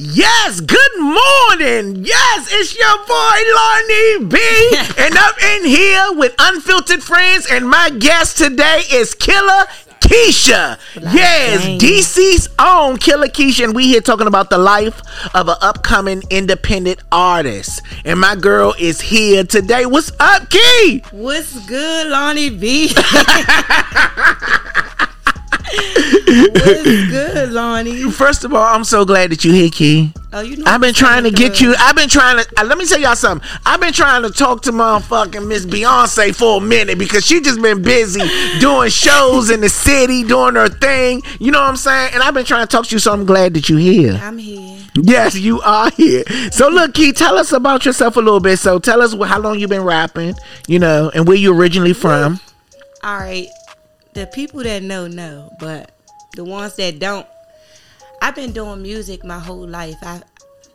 Yes, good morning. Yes, it's your boy Lonnie B. and I'm in here with Unfiltered Friends, and my guest today is Killer Keisha. yes. DC's own Killer Keisha, and we here talking about the life of an upcoming independent artist. And my girl is here today. What's up, Key? What's good, Lonnie B? What's good, Lonnie? First of all, I'm so glad that you here, Key. Oh, you know I've been trying to get you. I've been trying to. Uh, let me tell y'all something. I've been trying to talk to motherfucking Miss Beyonce for a minute because she just been busy doing shows in the city, doing her thing. You know what I'm saying? And I've been trying to talk to you, so I'm glad that you're here. I'm here. Yes, you are here. So look, Key, tell us about yourself a little bit. So tell us how long you've been rapping, you know, and where you originally from. All right. The people that know know, but the ones that don't, I've been doing music my whole life. I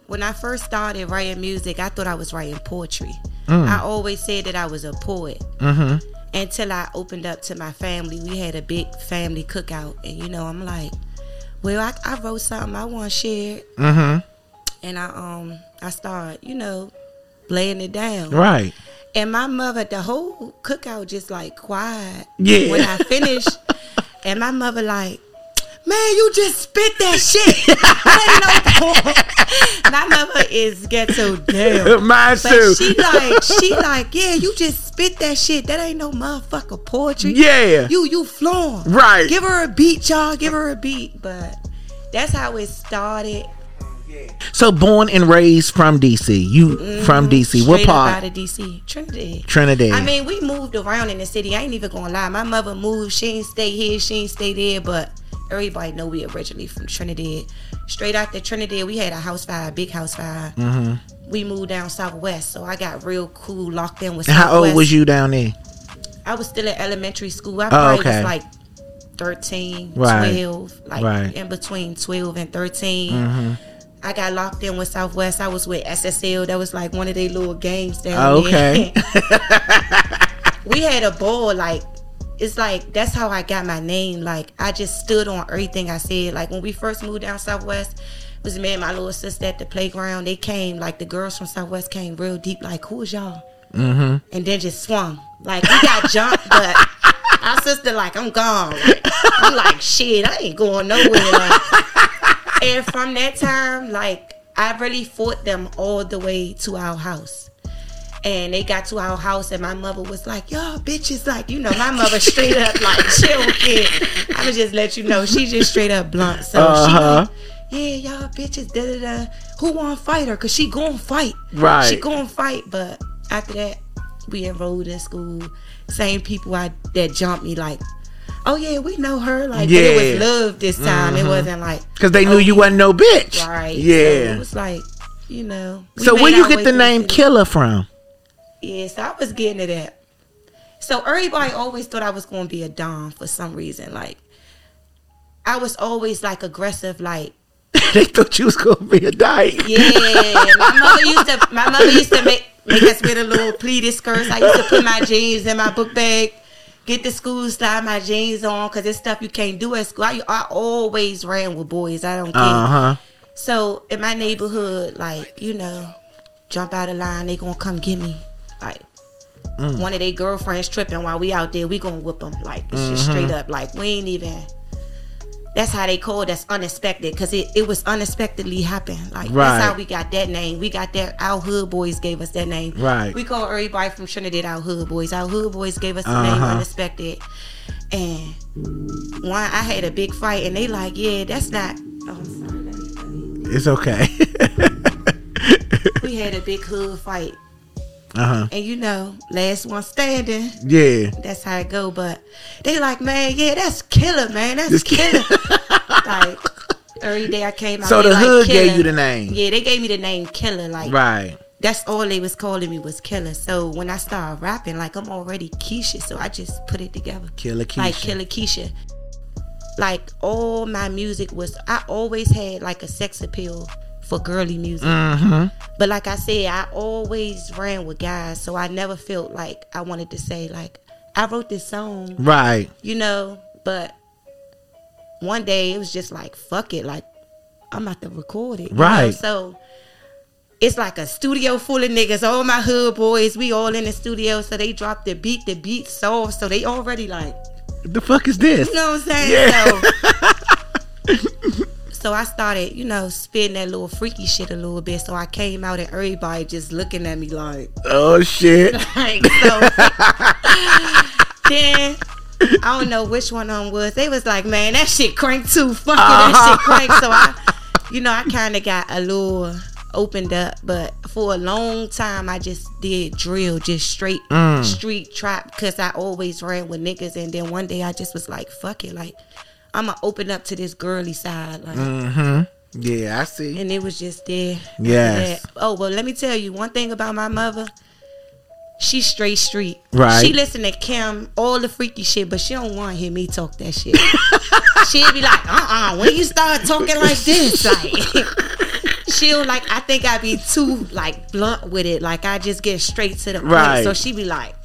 when I first started writing music, I thought I was writing poetry. I always said that I was a poet. Mm-hmm. until I opened up to my family. We had a big family cookout, and you know, I'm like, well, I, I wrote something I want to share. Mm-hmm. and I um I started, you know, laying it down. Right. And my mother, the whole cookout just like quiet. Yeah. When I finished, and my mother like. Man, you just spit that shit. No poem." My mother is ghetto damn. Mine But too. she like, she like, yeah, you just spit that shit. That ain't no motherfucker poetry. Yeah. You you flowing. Right. Give her a beat, y'all. Give her a beat. But that's how it started. So born and raised from DC. You from DC. What Mm-hmm. Straight part? out of DC. Trinidad. Trinidad. I mean, we moved around in the city. I ain't even gonna lie. My mother moved. She ain't stay here. She ain't stay there. But everybody know we originally from Trinidad. Straight out the Trinidad, we had a house fire, a big house fire. mm-hmm. We moved down southwest, so I got real cool, locked in with. And how old was you down there? I was still in elementary school. I probably Oh, okay. was like 13, Right. 12, like Right. in between 12 and 13. Mm-hmm. I got locked in with Southwest. I was with SSL. That was like one of their little games down Oh, Okay. there. we had a ball. Like, it's like, that's how I got my name. Like, I just stood on everything I said. Like, when we first moved down Southwest, it was me and my little sister at the playground. They came, like, the girls from Southwest came real deep. Like, who is y'all? Mm-hmm. and then just swung. Like we got jumped, but our sister like I'm gone. Like, I'm like shit, I ain't going nowhere. Like, and from that time, like I really fought them all the way to our house. And they got to our house, and my mother was like, "Y'all bitches, like you know, my mother straight up like chill kid. I would just let you know, she just straight up blunt. So Uh-huh. she like, yeah, y'all bitches, da da da. Who want to fight her? Cause she gonna fight. Right. She gonna fight, but after that, we enrolled in school. Same people I that jumped me like, oh yeah, we know her. Like, but it Mm-hmm. was love this time. It wasn't like Because they knew oh, you wasn't no bitch. right. So Yeah. it was like, you know. So, where you get the name. Killer from? Yes, I was getting to that. So everybody always thought I was gonna be a dom for some reason. Like, I was always like aggressive, like. they thought you was gonna be a dyke. Yeah, my mother used to. My mother used to make make us wear the little pleated skirts. I used to put my jeans in my book bag, get the school slide my jeans on because it's stuff you can't do at school. I, I always ran with boys. I don't care. Uh huh. So in my neighborhood, like you know, jump out of line, they gonna come get me. Like one of their girlfriends tripping while we out there, we gonna whip them. Like it's just straight up. Like we ain't even. That's how they call that's unexpected because it, it was unexpectedly happened. Like Right. that's how we got that name. We got that. Our hood boys gave us that name. Right. We call everybody from Trinidad our hood boys. Our hood boys gave us the name Uh-huh. unexpected. And one, I had a big fight, and they like, yeah, that's not. Oh, sorry. Let me, let me It's okay. we had a big hood fight uh huh. and you know last one standing Yeah. that's how it go but they like man yeah that's killer man that's This killer like every day i came out So the like, hood gave you the name. yeah they gave me the name killer like Right. that's all they was calling me was killer so when i started rapping like i'm already keisha so i just put it together Killer Keisha. like killer keisha like all my music was i always had like a sex appeal for girly music Mm-hmm. but like I said, I always ran with guys, so I never felt like I wanted to say like I wrote this song, Right. you know. But one day it was just like fuck it, like I'm about to record it. Right. know? So it's like a studio full of niggas, all my hood boys. We all in the studio, so they drop the beat, the beat soft, so they already like, The fuck is this? you know what I'm saying? Yeah. So, so I started, you know, spitting that little freaky shit a little bit. So I came out and everybody just looking at me like, Oh shit. like so. then I don't know which one of them was. They was like, man, that shit crank too. Fuck it, that shit crank. So I, you know, I kind of got a little opened up, but for a long time I just did drill, just straight mm. street trap, because I always ran with niggas. And then one day I just was like, fuck it, like I'm gonna open up to this girly side, like. Mm-hmm. Yeah, I see. And it was just there. Yes. Yeah. Oh well, let me tell you one thing about my mother. She's straight street. Right. She listen to Kim all the freaky shit, but she don't want to hear me talk that shit. She'll be like, uh uh when you start talking like this, like she'll like I think I'd be too like blunt with it. Like I just get straight to the point. Right. So she be like,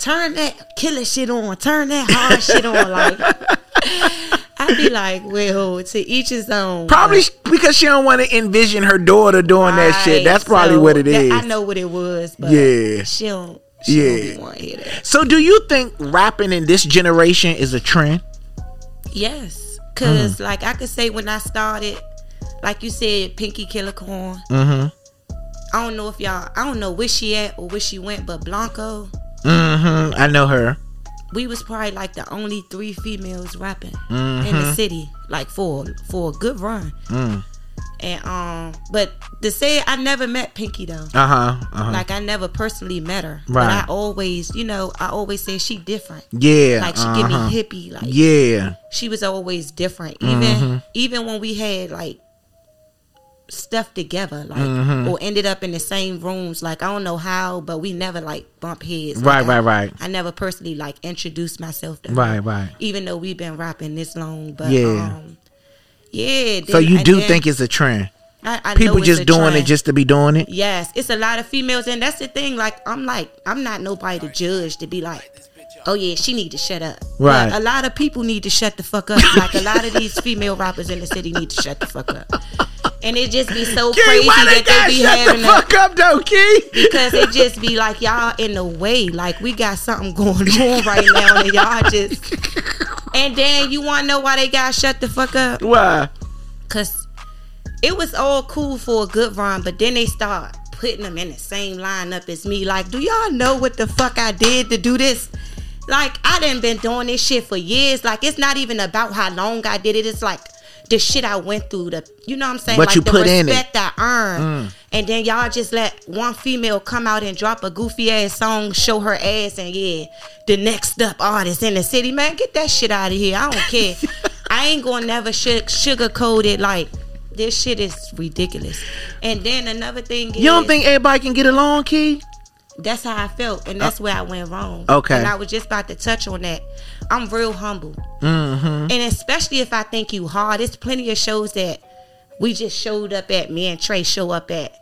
turn that killer shit on, turn that hard shit on. Like I'd be like, well, to each his own. Probably sh- because she don't want to envision her daughter doing that shit. That's probably so what it is. that-. I know what it was, but Yeah. she don't. She Yeah. don't. So, do you think rapping in this generation is a trend? Yes, cause Mm. like I could say when I started, like you said, Pinky Killer Corn. Mm-hmm. I don't know if y'all. I don't know where she at or where she went, but Blanco. Mm-hmm. I know her. We was probably like the only three females rapping in Mm-hmm. the city, like for for a good run. Mm. And um, but to say I never met Pinky though. Uh huh. Uh-huh. Like I never personally met her, but Right. I always, you know, I always say she different. yeah. Like she give me uh-huh. hippie, like Yeah. she was always different. Even Mm-hmm. even when we had like stuff together, like Mm-hmm. or ended up in the same rooms. Like I don't know how, but we never like bump heads. Right, Like, right, I, right. I never personally like introduced myself to her. Right, right. Even though we've been rapping this long, but Yeah. um, yeah. So you do then think it's a trend? I, I People just doing it just to be doing it? Yes, it's a lot of females, and that's the thing. Like, I'm like, I'm not nobody to judge to be like, oh yeah, she need to shut up. Right. But a lot of people need to shut the fuck up. Like a lot of these female rappers in the city need to shut the fuck up. And it just be so Key, crazy they that they be shut having the fuck up though, Key? because it just be like y'all in the way. Like we got something going on right now, and y'all just. And then you want to know why they got shut the fuck up? Why? Cause it was all cool for a good run, but then they start putting them in the same lineup as me. Like, do y'all know what the fuck I did to do this? Like, I done been doing this shit for years. Like, it's not even about how long I did it. It's like the shit I went through. The you know what I'm saying? What like you the put in it. Mm. respect I earned. And then y'all just let one female come out and drop a goofy ass song, show her ass, and yeah, the next up artist in the city, man, get that shit out of here. I don't care. I ain't gonna never su- sugarcoat it like this shit is ridiculous. And then another thing is You don't think everybody can get along, Key? that's how I felt, and that's where I went wrong. Okay. And I was just about to touch on that. I'm real humble. Mm-hmm. And especially if I think you hard, there's plenty of shows that we just showed up at, me and Trey show up at.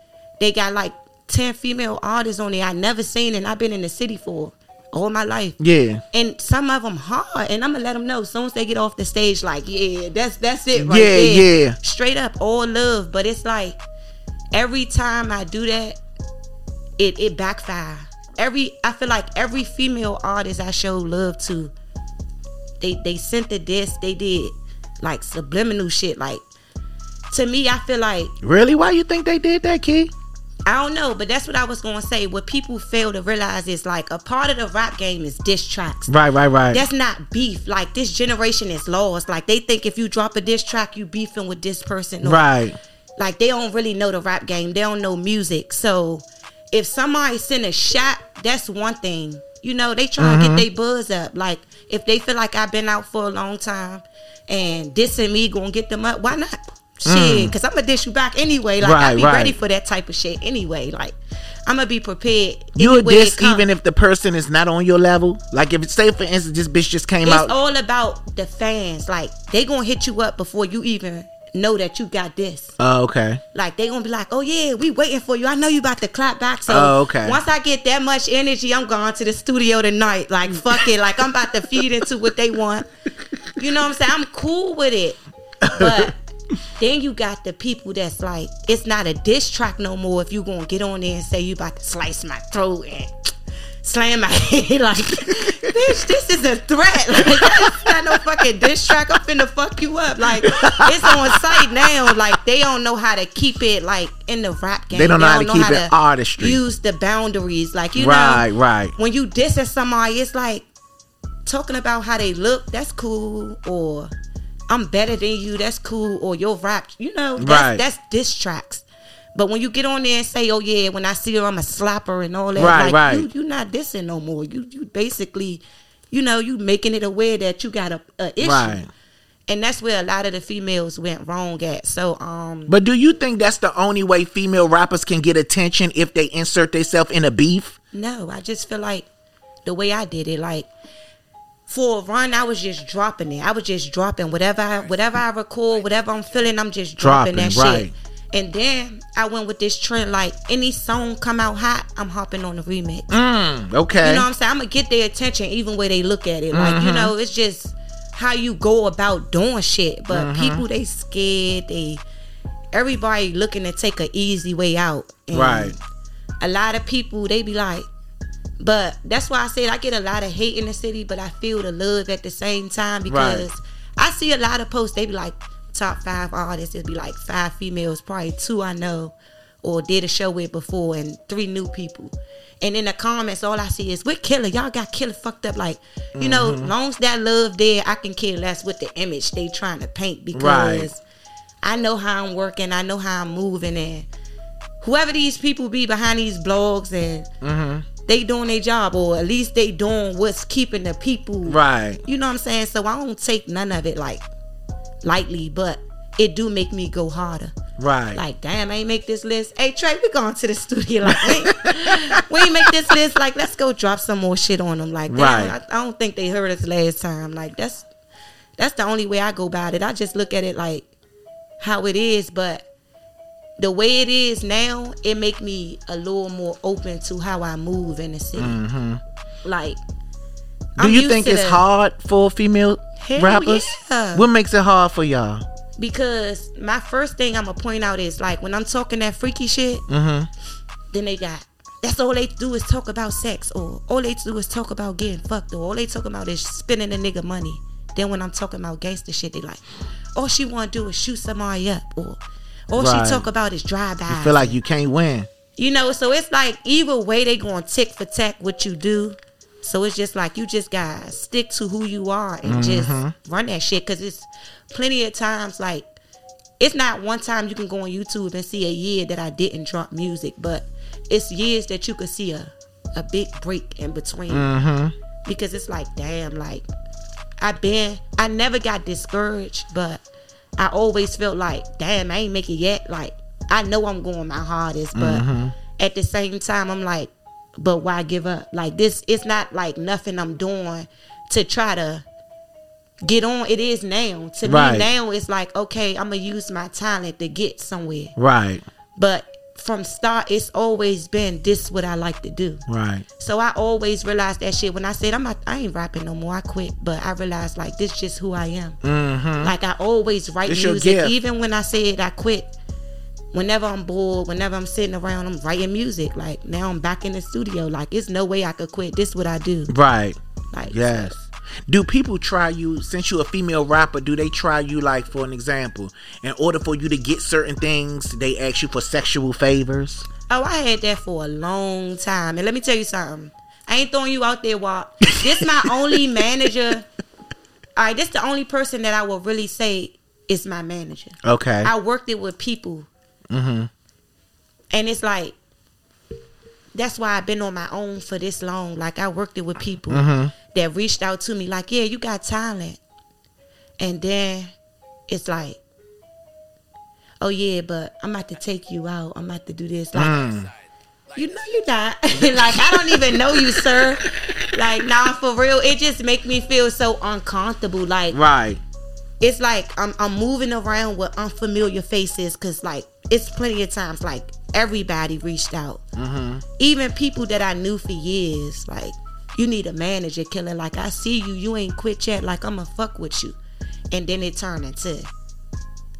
They got like 10 female artists on there I never seen, and I've been in the city for all my life. Yeah. And some of them hard, and I'm gonna let them know as soon as they get off the stage, like, yeah, that's that's it right Yeah, there. yeah. Straight up, all love. But it's like every time I do that, it it backfire. Every I feel like every female artist I show love to, they they sent the disc, they did like subliminal shit. Like to me, I feel like Really? Why you think they did that, Key? I don't know, but that's what I was gonna say. What people fail to realize is like a part of the rap game is diss tracks. Right, right, right. That's not beef. Like this generation is lost. Like they think if you drop a diss track, you beefing with this person. or- right. Like they don't really know the rap game. They don't know music. So if somebody send a shot, that's one thing. You know, they try Mm-hmm. to get their buzz up. Like if they feel like I've been out for a long time and dissing me gonna get them up, why not? Shit, because I'm gonna dish you back anyway. Like I Mm. Be right. ready for that type of shit anyway. Like I'm gonna be prepared. You any would way diss even if the person is not on your level? Like if it's, say for instance this bitch just came It's out It's all about the fans. Like they gonna hit you up before you even know that you got this. Oh, okay. Like they gonna be like, oh yeah, we waiting for you. I know you about to clap back. So Oh, okay. once I get that much energy, I'm going to the studio tonight. Like fuck it. Like I'm about to feed into what they want. You know what I'm saying? I'm cool with it. But then you got the people that's like, it's not a diss track no more. If you gonna get on there and say you about to slice my throat and slam my head, like, bitch, this is a threat. Like, it's not no fucking diss track. I'm finna fuck you up. Like, it's on site now. Like, they don't know how to keep it like in the rap game. They don't know how to keep it artistry. Use the boundaries, like you Right, know, right. Right. When you dissing somebody, it's like talking about how they look. That's cool, or I'm better than you. That's cool, or your rap. You know, that's, Right. that's diss tracks. But when you get on there and say, "Oh yeah," when I see her, I'm a slapper and all that, Right, like right. you, you not dissing no more. You, you basically, you know, you making it aware that you got a, a issue, Right. and that's where a lot of the females went wrong at. So, um, But do you think that's the only way female rappers can get attention if they insert themselves in a beef? No, I just feel like the way I did it, like for a run, I was just dropping it. I was just dropping whatever I, whatever I record, whatever I'm feeling, I'm just dropping, Dropping, that right. shit. And then I went with this trend, like any song come out hot, I'm hopping on the remix. Mm, okay. You know what I'm saying? I'm gonna get their attention even way they look at it. Like, Mm-hmm. you know, it's just how you go about doing shit. But Mm-hmm. people they scared, they everybody looking to take a easy way out. And Right. A lot of people they be like, but that's why I said I get a lot of hate in the city, but I feel the love at the same time because I see a lot of posts, they be like top five artists, it'd be like five females, probably two I know or did a show with before and three new people. And in the comments, all I see is with Killer. Y'all got Killer fucked up. Like, you know, Mm-hmm. long as that love there, I can care less with the image they trying to paint because Right. I know how I'm working. I know how I'm moving. And whoever these people be behind these blogs and Mm-hmm. they doing their job or at least they doing what's keeping the people Right. you know what I'm saying? So I don't take none of it like lightly, but it do make me go harder. Right. Like, damn, I ain't make this list. Hey Trey, we going to the studio. Like, we ain't, make this list. Like, let's go drop some more shit on them. Like, damn, Right. I, I don't think they heard us last time. Like, that's that's the only way I go about it. I just look at it like how it is, but the way it is now, it make me a little more open to how I move in the city. Mm-hmm. Like, Do I'm you think it's hard for female Hell rappers? yeah. What makes it hard for y'all? because my first thing I'm gonna point out is like when I'm talking that freaky shit, Mm-hmm. then they got that's all they do is talk about sex, or all they do is talk about getting fucked, or all they talk about is spending a nigga money. Then when I'm talking about gangster shit, they like, all she wanna do is shoot somebody up, or all Right. she talk about is drive by. You feel like you can't win. You know, so it's like either way they going tick for tack what you do. So it's just like you just gotta stick to who you are and just mm-hmm. run that shit. Cause it's plenty of times like it's not one time you can go on YouTube and see a year that I didn't drop music, but it's years that you could see a a big break in between. Mm-hmm. Because it's like, damn, like I been I never got discouraged, but I always felt like, damn, I ain't make it yet. Like I know I'm going my hardest, but mm-hmm. at the same time, I'm like, but why give up? Like this, it's not like nothing I'm doing to try to get on. It is now. To Right. me now, it's like, okay, I'm gonna use my talent to get somewhere. Right. But from start, it's always been this what I like to do. Right. So I always realized that shit when I said I'm not, I ain't rapping no more. I quit, but I realized like this just who I am. Mm-hmm. Like I always write It's music, even when I said I quit. Whenever I'm bored, whenever I'm sitting around, I'm writing music. Like now I'm back in the studio. Like it's no way I could quit. This what I do. Right. Like Yes. Do people try you since you're a female rapper? Do they try you like for an example? In order for you to get certain things, they ask you for sexual favors. Oh, I had that for a long time. And let me tell you something. I ain't throwing you out there, Walk. This my only manager. All right, this the only person that I will really say is my manager. Okay. I worked it with people. Mm-hmm. And it's like that's why I've been on my own for this long. Like I worked it with people Mhm. that reached out to me like, "Yeah, you got talent." And then it's like, "Oh yeah, but I'm about to take you out. I'm about to do this." Like, Mm. you know you're not. like I don't even know you, sir. Like, nah, for real. It just make me feel so uncomfortable. Like Right. it's like I'm I'm moving around with unfamiliar faces because like it's plenty of times like everybody reached out, Mm-hmm. even people that I knew for years. Like you need a manager, killer. Like I see you, you ain't quit yet. Like I'ma fuck with you, and then it turned into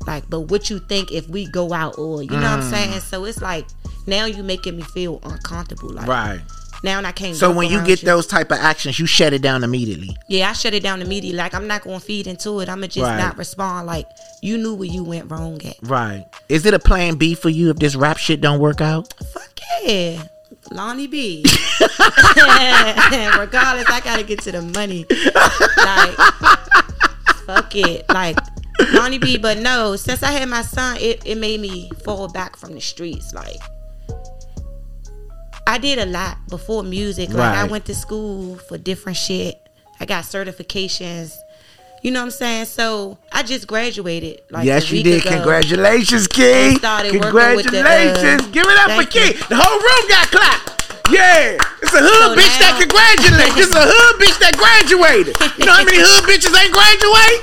Like, but what you think if we go out or you know what I'm Mm. saying? So it's like now you making me feel uncomfortable. Like Right. Now and I can't. So when you get those type of actions, you shut it down immediately. yeah, I shut it down immediately. Like I'm not gonna feed into it. I'ma just Right. not respond. Like you knew where you went wrong at. Right. Is it a plan B for you if this rap shit don't work out? Fuck yeah. Lonnie B. Regardless, I gotta get to the money. Like, fuck it. Like, Lonnie B. But no, since I had my son, it, it made me fall back from the streets. Like, I did a lot before music. Like, I went to school for different shit. I got certifications. You know what I'm saying? So I just graduated. Like yes, you did. ago. Congratulations, Key. with the, Congratulations. uh, Give it up for Key. The whole room got clapped. Yeah. It's a hood So bitch that now- congratulates. This is a hood bitch that graduated. You know how many hood bitches ain't graduate?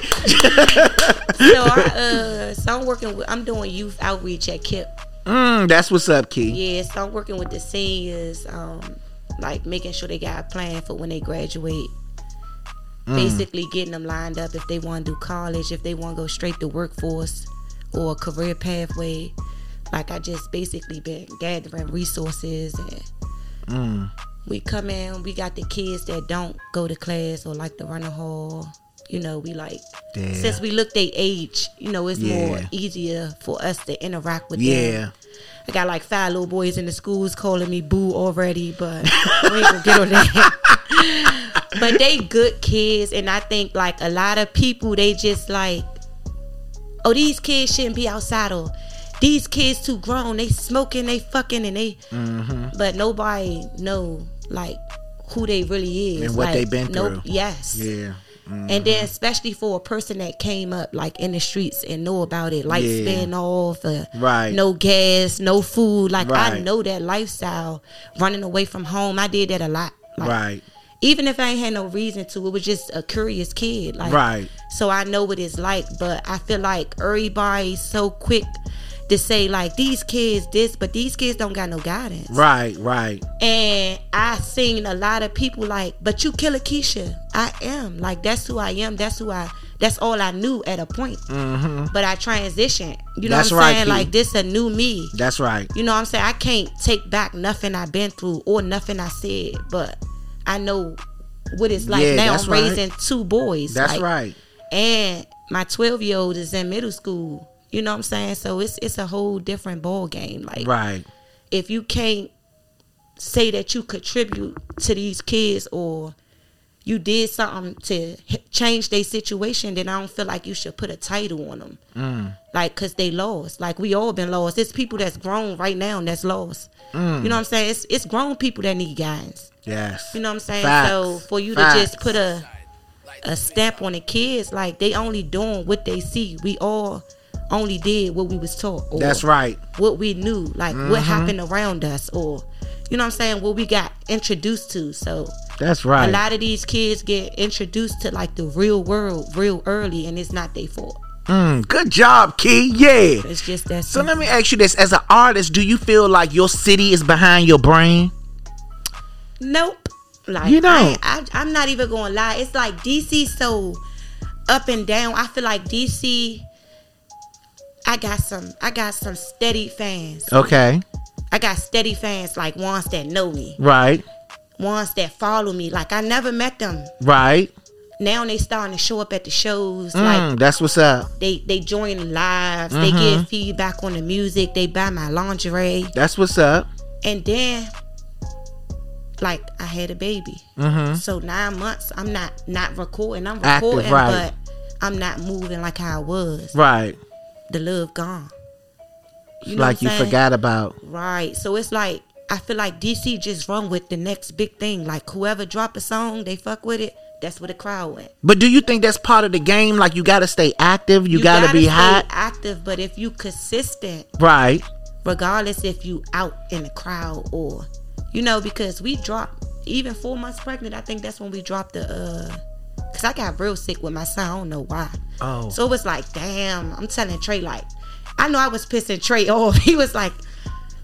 so I uh so I'm working with I'm doing youth outreach at KIPP. Mm, that's what's up, Key. Yeah, so I'm working with the seniors, um, like making sure they got a plan for when they graduate. Mm. Basically getting them lined up if they want to do college, if they want to go straight to workforce or a career pathway. Like I just basically been gathering resources and Mm. we come in, we got the kids that don't go to class or like to run a hall. You know, we like Yeah. since we look their age, you know, it's more easier for us to interact with them. Yeah. I got like five little boys in the schools calling me boo already, but we ain't gonna get on that. but they good kids, and I think like a lot of people, they just like, oh, these kids shouldn't be outside, or these kids too grown, they smoking, they fucking, and they. Mm-hmm. But nobody know like who they really is And what like, they been no- through. Yes. Yeah. Mm. And then especially for a person that came up like in the streets and know about it, lights Yeah. spin off, uh, Right. no gas, no food. Like I know that lifestyle, running away from home. I did that a lot. Like, Right. Even if I ain't had no reason to, it was just a curious kid. Like Right. so I know what it's like, but I feel like everybody's so quick to say like these kids this, but these kids don't got no guidance. Right. Right. And I seen a lot of people like, but you kill a Keisha. I am. Like that's who I am. That's who I that's all I knew at a point. Mm-hmm. But I transitioned. You know That's what I'm right, saying? Key. Like this a new me. That's right. You know what I'm saying? I can't take back nothing I've been through or nothing I said, but I know what it's like Yeah, now. I'm right. raising two boys. That's like, right. And my 12 year old is in middle school. You know what I'm saying? So it's it's a whole different ball game. Like Right. if you can't say that you contribute to these kids or you did something to change their situation, then I don't feel like you should put a title on them. Mm. Like, cause they lost. Like we all been lost. It's people that's grown right now and that's lost. Mm. You know what I'm saying? It's it's grown people that need guidance. Yes. You know what I'm saying? Facts. So for you Facts. to just put a a stamp on the kids, like they only doing what they see. We all only did what we was taught. Or That's right. What we knew, like Mm-hmm. what happened around us, or you know what I'm saying, what we got introduced to. So That's right. a lot of these kids get introduced to like the real world real early, and it's not their fault. Mm, good job, Key. Yeah. It's just that. So let me ask you this: As an artist, do you feel like your city is behind your brain? Nope. Like You don't? I, I, I'm not even gonna lie. It's like DC so up and down. I feel like DC. I got some. I got some steady fans. Okay. I got steady fans like ones that know me, Right. ones that follow me. Like I never met them. Right. Now they starting to show up at the shows. Like Mm, that's what's up. they they join lives. They Mm-hmm. give feedback on the music. They buy my lingerie, That's what's up. and then like I had a baby. Mm-hmm. So nine months, I'm not not recording. I'm Active, recording, right. but I'm not moving like how I was. Right. The love gone. You like you forgot about. Right. So it's like I feel like DC just run with the next big thing. Like whoever drop a song, they fuck with it. That's where the crowd went. But do you think that's part of the game? Like you got to stay active. You, got to be hot. active. But if you consistent, Right. regardless if you out in the crowd or you know because we dropped even four months pregnant i think that's when we dropped the uh because i got real sick with my son i don't know why Oh. so it was like damn i'm telling trey like i know i was pissing trey off he was like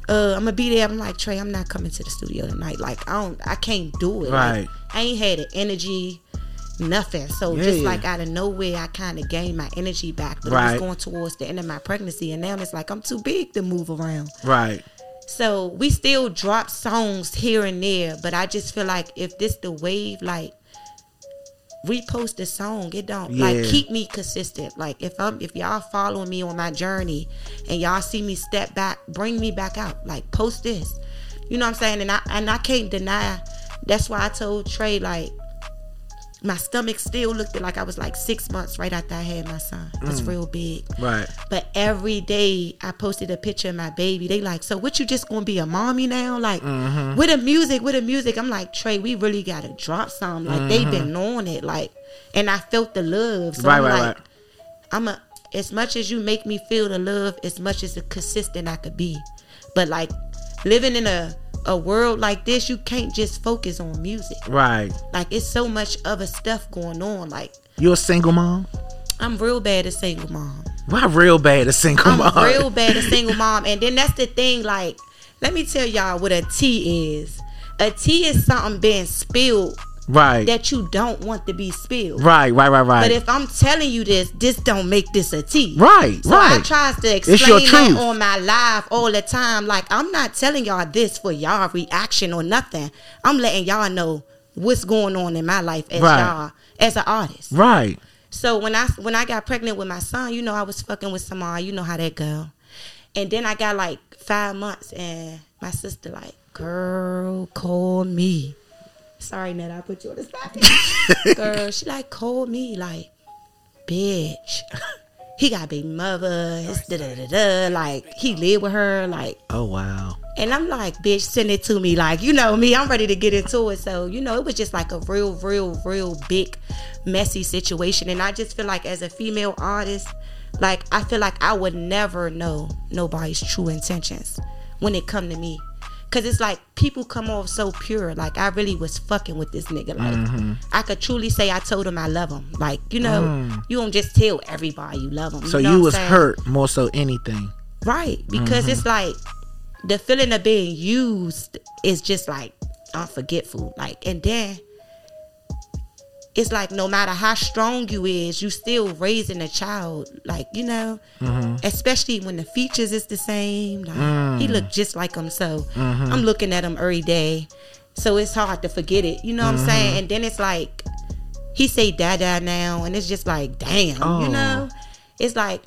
uh i'm gonna be there i'm like trey i'm not coming to the studio tonight like i don't i can't do it Like, Right. i ain't had the energy nothing. So Yeah, just like out of nowhere, I kind of gained my energy back. But it was going towards the end of my pregnancy, and now it's like I'm too big to move around. Right. So we still drop songs here and there, but I just feel like if this the wave, like repost the song, it don't like keep me consistent. Like if I'm if y'all following me on my journey and y'all see me step back, bring me back out. Like post this. You know what I'm saying? And I and I can't deny that's why I told Trey like my stomach still looked like I was like six months right after I had my son. It's real big. Right. But every day I posted a picture of my baby. They like, so what you just gonna be a mommy now? Like Mm-hmm. with the music, with the music. I'm like, Trey, we really gotta drop some. Like they've been on it. Like and I felt the love. So Mm-hmm. Right, I'm right, like, right. I'm a as much as you make me feel the love, as much as the consistent I could be. But like living in a a world like this, you can't just focus on music. Right. Like it's so much other stuff going on. Like you're a single mom? I'm real bad at single mom. Why real bad a single I'm mom? real bad a single mom. And then that's the thing, like, let me tell y'all what a tea is. A tea is something being spilled Right. that you don't want to be spilled. right. Right. Right. Right. But if I'm telling you this, this don't make this a tea. right. So I right. tries to explain that on my live all the time. Like I'm not telling y'all this for y'all reaction or nothing. I'm letting y'all know what's going on in my life as Right. y'all as an artist. right. So when I when I got pregnant with my son, you know I was fucking with Samara. You know how that go. And then I got like five months, and my sister like, girl, call me. Sorry, Ned, I put you on the spot. girl, she like called me like, bitch. He got a big mother. Da da da da. Like he live with her. Like Oh wow. and I'm like, bitch, send it to me. Like, you know me, I'm ready to get into it. So, you know, it was just like a real, real, real big, messy situation. And I just feel like as a female artist, like I feel like I would never know nobody's true intentions when it come to me. Cause it's like people come off so pure. Like I really was fucking with this nigga. Like mm-hmm. I could truly say I told him I love him. Like, you know, mm. you don't just tell everybody you love him. So know you was saying? hurt more so anything. Right. Because it's mm-hmm. like the feeling of being used is just like unforgetful. Like and then it's like no matter how strong you is, you still raising a child. Like, you know, mm-hmm. especially when the features is the same. Like mm. he look just like him. So mm-hmm. I'm looking at him every day. So it's hard to forget it. You know what I'm mm-hmm. saying? And then it's like he say dada now and it's just like damn, Oh. you know? It's like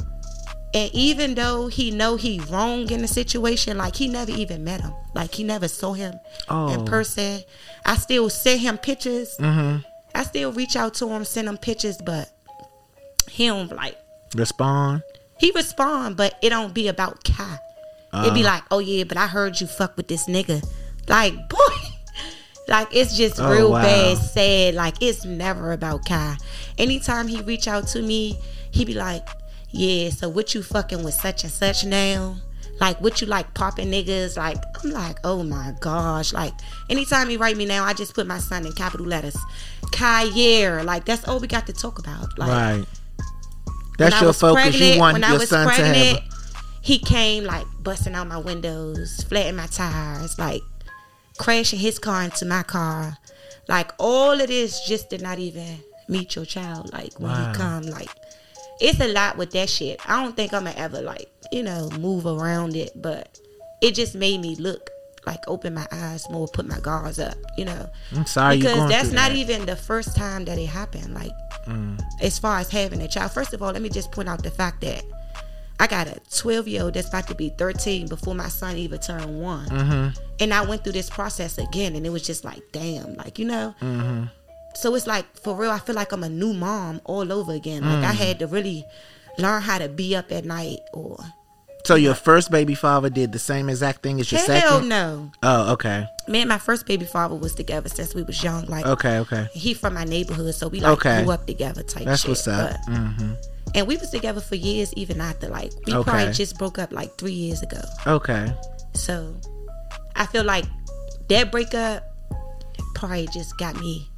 and even though he know he wrong in the situation, like he never even met him. Like he never saw him Oh. in person. I still send him pictures. I still reach out to him, send him pictures, but he don't like Respond. he respond, but it don't be about Kai. It be Uh. like, oh yeah, but I heard you fuck with this nigga. Like, boy, like it's just Oh, real wow. bad, sad. Like it's never about Kai. Anytime he reach out to me, he be like, yeah, so what you fucking with such and such now? Like what you like popping niggas? Like I'm like, oh my gosh. Like anytime he write me now, I just put my son in capital letters. Kyer. Like that's all we got to talk about. Like right. That's your focus. pregnant- You want when I your was son to have. pregnant, a- He came like busting out my windows, flattening my tires, like crashing his car into my car. Like all of this just did not even meet your child. Like when Wow. he come, like it's a lot with that shit. I don't think I'm gonna ever like, you know, move around it, but it just made me look like open my eyes more, put my guards up, you know. I'm sorry you because that's not that. even the first time that it happened. Like Mm. as far as having a child. First of all, let me just point out the fact that I got a 12 year old that's about to be 13 before my son even turned one. Mm-hmm. And I went through this process again, and it was just like, damn, like, you know? Mm-hmm. So it's like, for real, I feel like I'm a new mom all over again. Like, I Mm. had to really learn how to be up at night or. So your first baby father did the same exact thing as your Hell second? no. Oh, okay. Me and my first baby father was together since we was young. Like, Okay, okay. he from my neighborhood, so we like Okay. grew up together type That's shit. what's up. But- Mm-hmm. and we was together for years even after like we Okay. probably just broke up like three years ago Okay. so i feel like that breakup probably just got me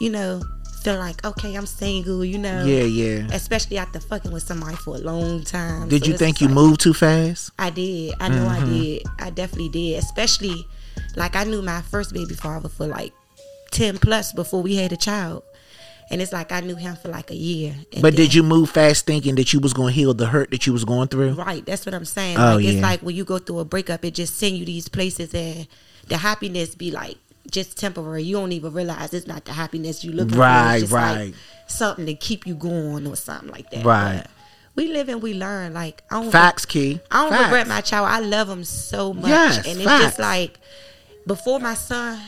you know feel like okay i'm single you know Yeah, yeah. especially after fucking with somebody for a long time Did So you think you like- moved too fast? i did i know Mm-hmm. i did i definitely did especially like i knew my first baby father for like 10 plus before we had a child And it's like I knew him for like a year. But did you move fast thinking that you was gonna heal the hurt that you was going through? Right, that's what I'm saying. Oh, like it's like when you go through a breakup, it just send you these places and the happiness be like just temporary. You don't even realize it's not the happiness you looking for. Right, It's just right. Like something to keep you going or something like that. Right. But we live and we learn. Like I don't Facts, key. I don't Facts. regret my child. I love him so much. Yes, and it's facts. just like before my son,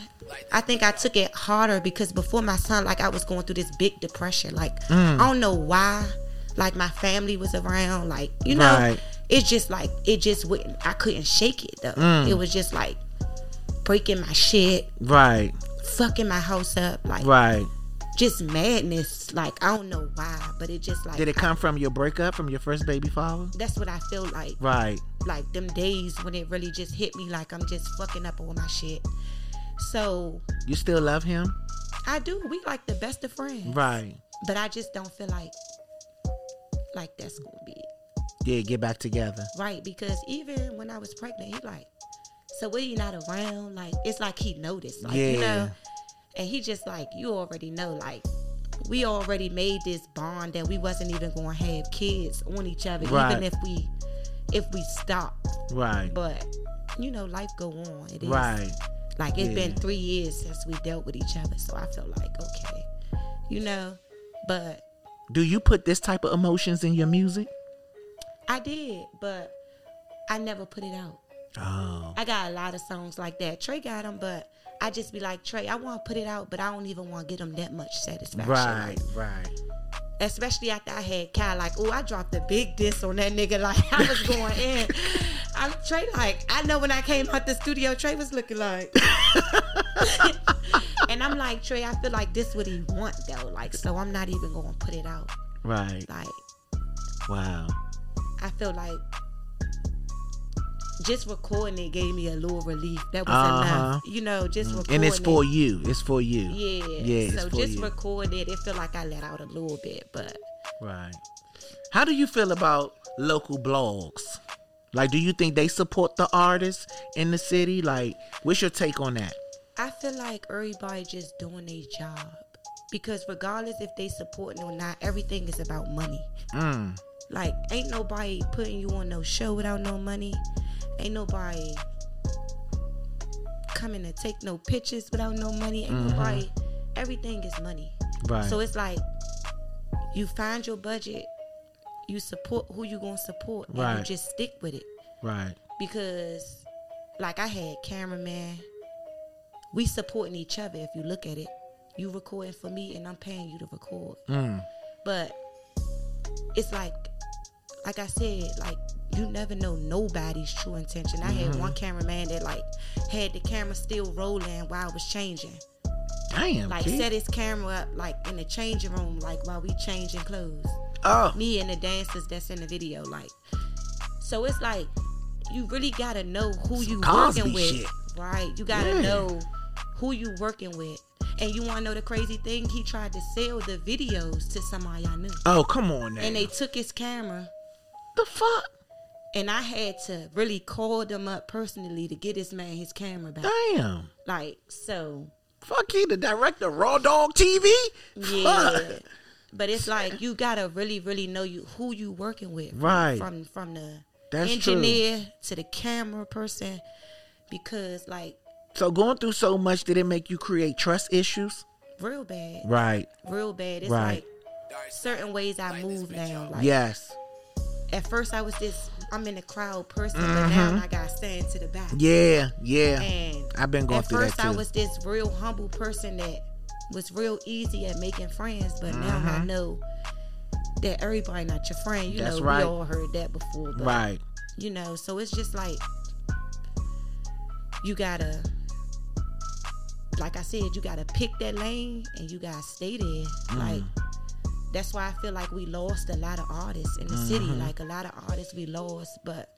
I think I took it harder because before my son, like I was going through this big depression. Like Mm. I don't know why. Like my family was around. Like you know, Right. it's just like it just wouldn't. I couldn't shake it though. Mm. It was just like breaking my shit, Right, fucking my house up, like right. just madness. Like I don't know why, but it just like Did it come from your breakup from your first baby father? that's what I feel like. Right. like them days when it really just hit me like I'm just fucking up all my shit. So You still love him? I do. We like the best of friends. Right. But I just don't feel like like that's gonna be it. Yeah, get back together. right because even when I was pregnant, he like, so when you not around, like it's like he noticed, like you know, and he just like you already know, like we already made this bond that we wasn't even gonna have kids on each other, Right. even if we if we stop. Right. But you know, life go on. It is Right. Like it's been three years since we dealt with each other, so I feel like okay, you know. But Do you put this type of emotions in your music? I did, but I never put it out. Oh. I got a lot of songs like that. Trey got them, but I just be like Trey, I want to put it out, but I don't even want to get them that much satisfaction. Right, Like, right. especially after I had Kai, like, oh, I dropped a big diss on that nigga. Like I was going in. I'm Trey. Like I know when I came out the studio, Trey was looking like. and I'm like Trey, I feel like this what he want though. Like so, I'm not even going to put it out. Right. Like Wow. I feel like just recording it gave me a little relief. That was Uh-huh. enough. You know, just recording And it's for it. you. It's for you. Yeah. Yeah, so just you. record it. It feel like I let out a little bit, but Right. How do you feel about local blogs? Like, do you think they support the artists in the city? Like, what's your take on that? I feel like everybody just doing their job. Because regardless if they supporting or not, everything is about money. Mm. Like, ain't nobody putting you on no show without no money. Ain't nobody coming to take no pictures without no money. Ain't nobody. Everything is money. Right. So it's like you find your budget, you support who you gonna support, and you Right. just stick with it. right. Because, like, I had cameraman. We supporting each other. If you look at it, you recording for me, and I'm paying you to record. Mm. But it's like, like I said, like you never know nobody's true intention. I had mm-hmm. one cameraman that like had the camera still rolling while I was changing. Damn. Like kid. set his camera up like in the changing room, like while we changing clothes. oh. Me and the dancers that's in the video, like. So it's like you really gotta know who you Cosby working with, shit. right? You gotta Yeah. know who you working with. And you wanna know the crazy thing? He tried to sell the videos to somebody I knew. Oh, come on now. And they took his camera the fuck? and I had to really call them up personally to get this man his camera back. Damn. Like, so Fuck he the director of Raw Dog TV? yeah. Fuck. But it's like you gotta really, really know you who you working with. Right. From from the That's engineer to the camera person. Because like So going through so much, did it make you create trust issues? real bad. Right. Real bad. It's Right. like certain ways I move now. Like Yes. At first I was this I'm in the crowd person, but now Mm-hmm. I gotta stand to the back. Yeah. Yeah. And I've been going at through first that I was this real humble person that was real easy at making friends, but now I know that everybody not your friend. You Mm-hmm. That's know, right. we all heard that before, but right. you know, so it's just like you gotta like I said, you gotta pick that lane and you gotta stay there. Mm. Like that's why I feel like we lost a lot of artists in the city. Mm-hmm. Like a lot of artists we lost, but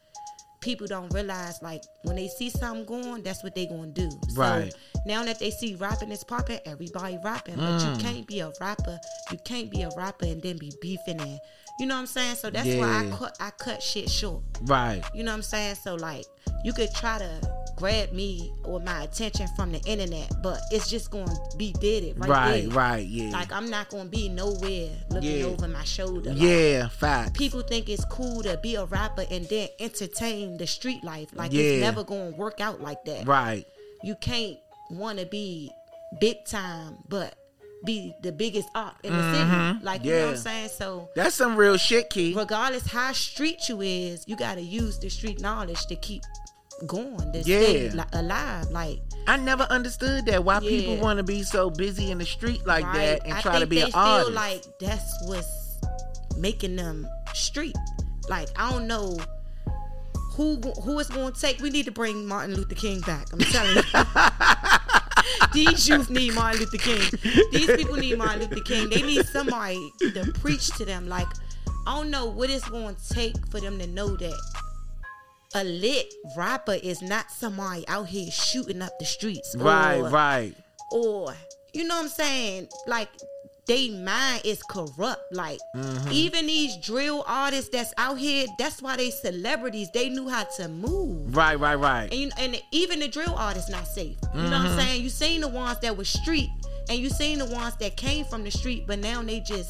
people don't realize like when they see something going, that's what they gonna do. Right. So now that they see rapping is popping, everybody rapping. But you Mm. can't be a rapper. You can't be a rapper and then be beefing and you know what I'm saying? So that's why I cut I cut shit short. Right. You know what I'm saying? So like you could try to grab me or my attention from the internet, but it's just gonna be did it right, Right, there. right, yeah. Like I'm not gonna be nowhere looking Yeah. over my shoulder. Like, yeah, fact. people think it's cool to be a rapper and then entertain the street life. Like Yeah. it's never gonna work out like that. Right. You can't wanna be big time, but be the biggest op in the city. Like you know what I'm Mm-hmm. Saying? So That's some real shit, Key. regardless how street you is, you gotta use the street knowledge to keep going, to Yeah. stay alive. Like I never understood that. Why people want to be so busy in the street like right? that and I try to be they an feel artist. like that's what's making them street. Like I don't know who who is going to take. We need to bring Martin Luther King back. I'm telling you. These youth need Martin Luther King. These people need Martin Luther King. They need somebody to preach to them. Like I don't know what it's going to take for them to know that a lit rapper is not somebody out here shooting up the streets. right, or, right. or you know what I'm saying? Like they mind is corrupt. Like Mm-hmm. even these drill artists that's out here, that's why they celebrities. They knew how to move. Right, right, right. And, and even the drill artists not safe. You know what Mm-hmm. I'm saying? You seen the ones that were street, and you seen the ones that came from the street, but now they just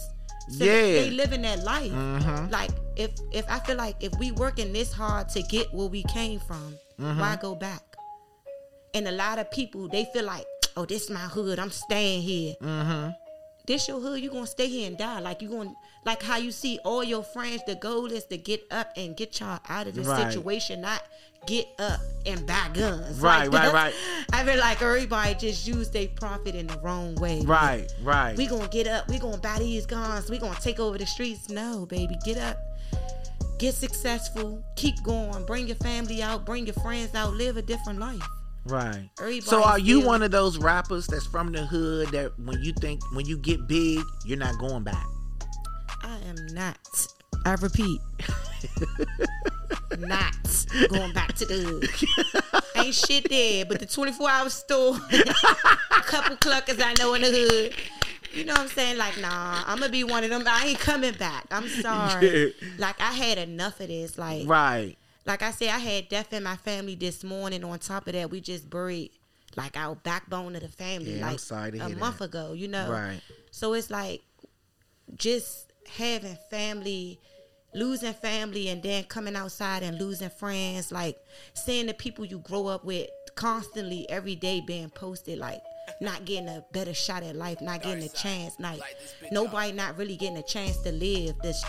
Yeah. they living that life. Mhm. Like if if I feel like if we working this hard to get where we came from, Mm-hmm. why go back? And a lot of people they feel like, oh, this my hood. I'm staying here. Mm-hmm. This your hood. You gonna stay here and die. Like you gonna like how you see all your friends. The goal is to get up and get y'all out of this Right. situation, not get up and buy guns. Right, Like, right, right. I feel like everybody just use their profit in the wrong way. Right, right. We gonna get up. We gonna buy these guns. We gonna take over the streets. No, baby, get up. Get successful. Keep going. Bring your family out. Bring your friends out. Live a different life. Right. Everybody So are you one of those rappers that's from the hood that when you think when you get big, you're not going back? I am not. I repeat. not going back to the hood. Ain't shit there, but the 24 hour store, a couple cluckers I know in the hood. You know what I'm saying? Like, nah, I'm gonna be one of them. I ain't coming back. I'm sorry. Like, I had enough of this. Like, Right. like I said, I had death in my family this morning. On top of that, we just buried like our backbone of the family, Yeah, like a month that. ago. You know, Right. So it's like just having family, losing family, and then coming outside and losing friends. Like seeing the people you grow up with constantly every day being posted, like not getting a better shot at life, not getting a chance, like nobody not really getting a chance to live. This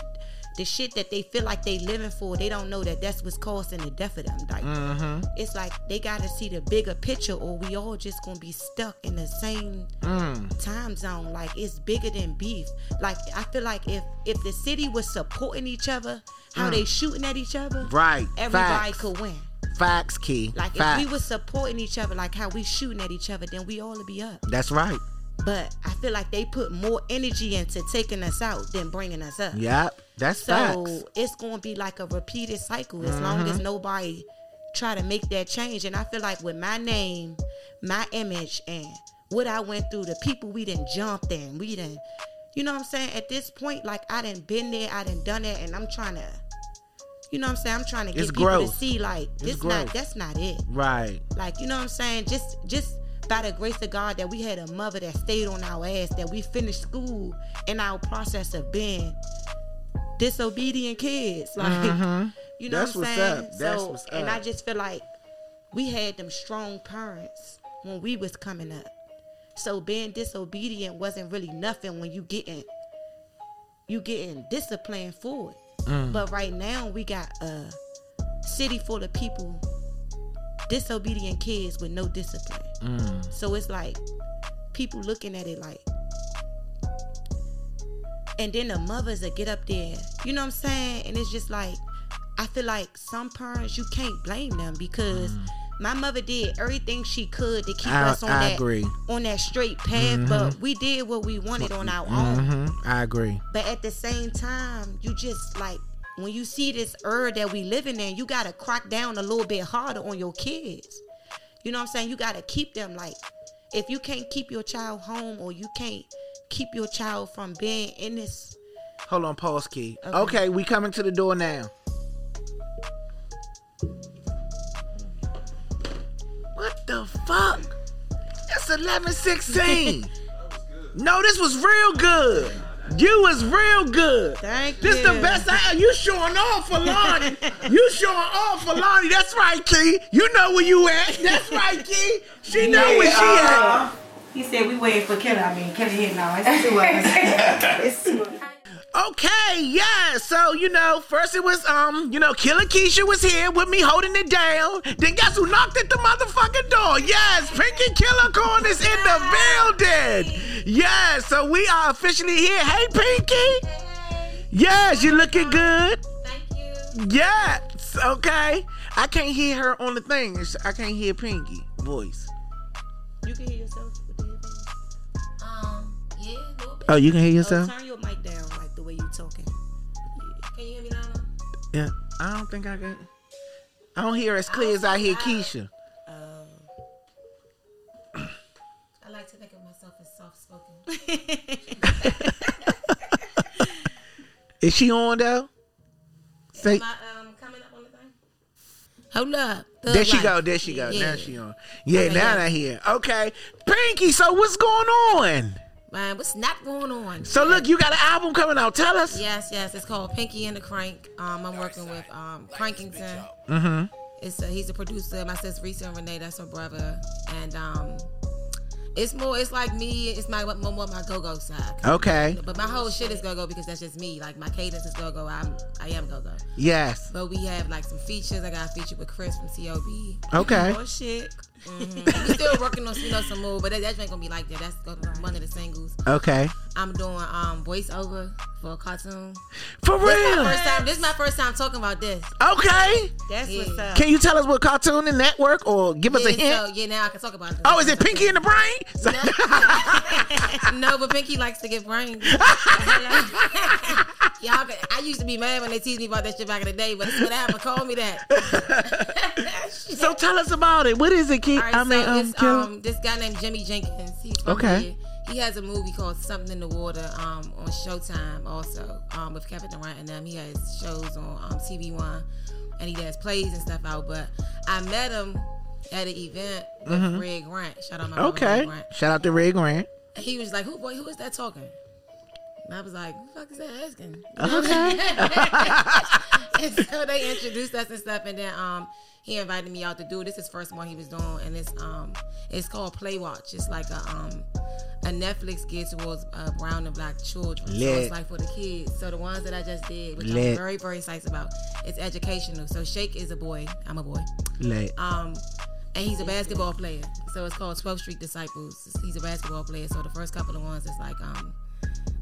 the shit that they feel like they living for, they don't know that that's what's causing the death of them. Like Mm-hmm. it's like they gotta see the bigger picture, or we all just gonna be stuck in the same Mm. time zone. Like it's bigger than beef. Like I feel like if if the city was supporting each other, how they shooting at each other, Mm. Right. everybody Facts. could win. Facts, key. Like Facts. if we was supporting each other, like how we shooting at each other, then we all would be up. That's right. But I feel like they put more energy into taking us out than bringing us up. Yep. That's So facts. it's gonna be like a repeated cycle as long Mm-hmm. as nobody try to make that change. And I feel like with my name, my image, and what I went through, the people we didn't jump in, we didn't, you know what I'm saying? At this point, like I didn't been there, I didn't done it, and I'm trying to, you know what I'm saying? I'm trying to get It's people growth. to see like this not that's not it. Right. Like you know what I'm saying? Just just by the grace of God that we had a mother that stayed on our ass, that we finished school in our process of being disobedient kids. Like mm-hmm. you know That's what I'm what's saying? up. That's so and I just feel like we had them strong parents when we was coming up. So being disobedient wasn't really nothing when you getting you getting disciplined for it. Mm. But right now we got a city full of people disobedient kids with no discipline. Mm. So it's like people looking at it like and then the mothers that get up there, you know what I'm saying? And it's just like I feel like some parents you can't blame them because my mother did everything she could to keep. I- us on I that agree. on that straight path, but we did what we wanted on our own. Mm-hmm. I agree. But at the same time, you just like when you see this earth that we living in, you gotta crack down a little bit harder on your kids. You know what I'm saying? You gotta keep them like if you can't keep your child home or you can't keep your child from being in this Hold on, pause key. Okay. Okay, we coming to the door now. Fuck? It's eleven sixteen. No, this was real good. You was real good. Thank you. this you. the best I you showing off for Lonnie. you showing off for Lonnie. That's right, Key. You know where you at. That's right, Key. She know where she uh-huh. at. He said we waiting for Kelly. I mean, Kelly here now. It's two of us. it's two of us. Okay, yeah. So you know, first it was um, you know, Killer Keisha was here with me holding it down. Then guess who knocked at the motherfucking door? Yes, Pinky Killacorn is in the building. Yes, so we are officially here. Hey, Pinky. Yes, you looking good. Thank you. Yes. Okay. I can't hear her on the thing. I can't hear Pinky voice. You can hear yourself with the headphones. Um, yeah, a little bit. Oh, you can hear Oh, yourself? turn your mic down Yeah. I don't think I can. I don't hear as clear as I hear Keisha. Oh. I like to think of myself as soft spoken. Is she on though? Say. Am I um coming up on the thing? Hold up. Thug There she life. go. There she go. Yeah. Now she on. Yeah, Okay, now yeah. I hear. Okay, Pinky. So what's going on? Man, what's not going on? So look, you got an album coming out. Tell us. Yes, yes. It's called Pinky and the Crank. Um, I'm working with um Crankington. Mm-hmm. It's a, he's a producer. My sister Risa and Renee, that's her brother. And um, it's more. It's like me. It's my more, more my go go side. Okay. But my whole shit is go go because that's just me. Like my cadence is go go. I'm I am go go. Yes. But we have like some features. I got a feature with Chris from COB. Okay. Oh shit. Mhm. we still working on you know some more, but that, that ain't gonna be like that. That's gonna one of the singles. Okay. I'm doing um voiceover for a cartoon. For This my real. first time. This is my first time talking about this. Okay. That's Yeah. what's up. Can you tell us what cartoon and network or give us a hint? so yeah, now I can talk about it. oh, is it Pinky in the Brain? no, but Pinky likes to get brains. Y'all, could- I used to be mad when they teased me about that shit back in the day, but it's what happened. Call me that. so tell us about it. What is it? All right, I mean, so um, it's, um, this guy named Jimmy Jenkins. He's Okay. here. He has a movie called Something in the Water um, on Showtime also um, with Kevin Durant and them. He has shows on um, TV One and he does plays and stuff out. But I met him at an event with Red Grant. Shout out my Mm-hmm. okay. Red. Shout out to Ray Grant. He was like, "Who boy? Who is that talking?" And I was like, "Who the fuck is that asking?" Okay. and so they introduced us and stuff, and then um he invited me out to do it. This is first one he was doing, and it's um it's called Play Watch. It's like a um a Netflix geared towards uh, brown and black children. So it's like for the kids. So the ones that I just did, which Lit. I'm very very excited about, it's educational. So Shake is a boy. I'm a boy. Late. Um, and he's a basketball player. So it's called 12th Street Disciples. He's a basketball player. So the first couple of ones is like um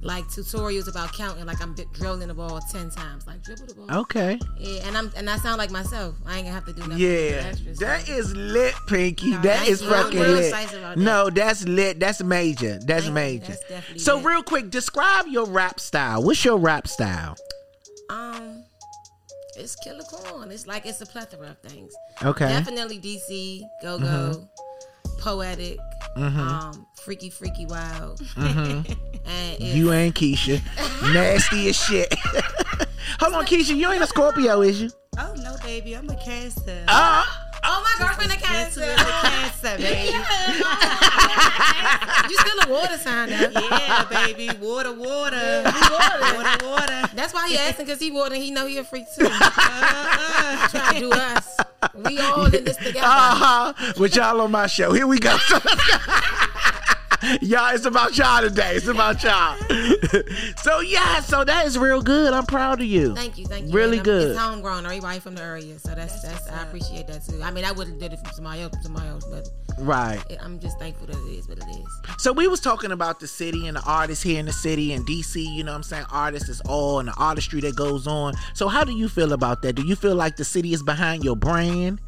like tutorials about counting, like I'm drilling the ball ten times, like dribble the ball. Okay. Yeah, and I'm and I sound like myself. I ain't gonna have to do nothing Yeah, extra. so. is lit, Pinky. No, that is fucking lit. that. No, that's lit. That's major. That's major. That's so, lit. real quick, describe your rap style. What's your rap style? um. It's killer corn. It's like it's a plethora of things. Okay. Mm-hmm. Definitely DC, go go, poetic, um, freaky freaky wild, and it's, Mm-hmm. You ain't Keisha. Nasty as shit. Hold on, Keisha. You ain't a Scorpio, is you? Oh no, baby, I'm a cancer. Uh, oh my girlfriend a Cancer cancer. a cancer, baby. you still a water sign though. yeah, baby. Water, water. Water, water. That's why he asking because he water. and He know he a freak too. Uh, trying to do us. We all in this together. uh huh. With y'all on my show. Here we go. Y'all, it's about y'all today. It's about y'all. so, yeah, so that is real good. I'm proud of you. Thank you, thank you. Really And I'm- good. It's homegrown. Everybody from the area, so that's that's, I appreciate that too. I mean, I would have did it from somebody else, somebody else, but Right. it, I'm just thankful that it is what it is. So we was talking about the city and the artists here in the city and DC, you know what I'm saying? Artists is all and the artistry that goes on. So how do you feel about that? Do you feel like the city is behind your brand?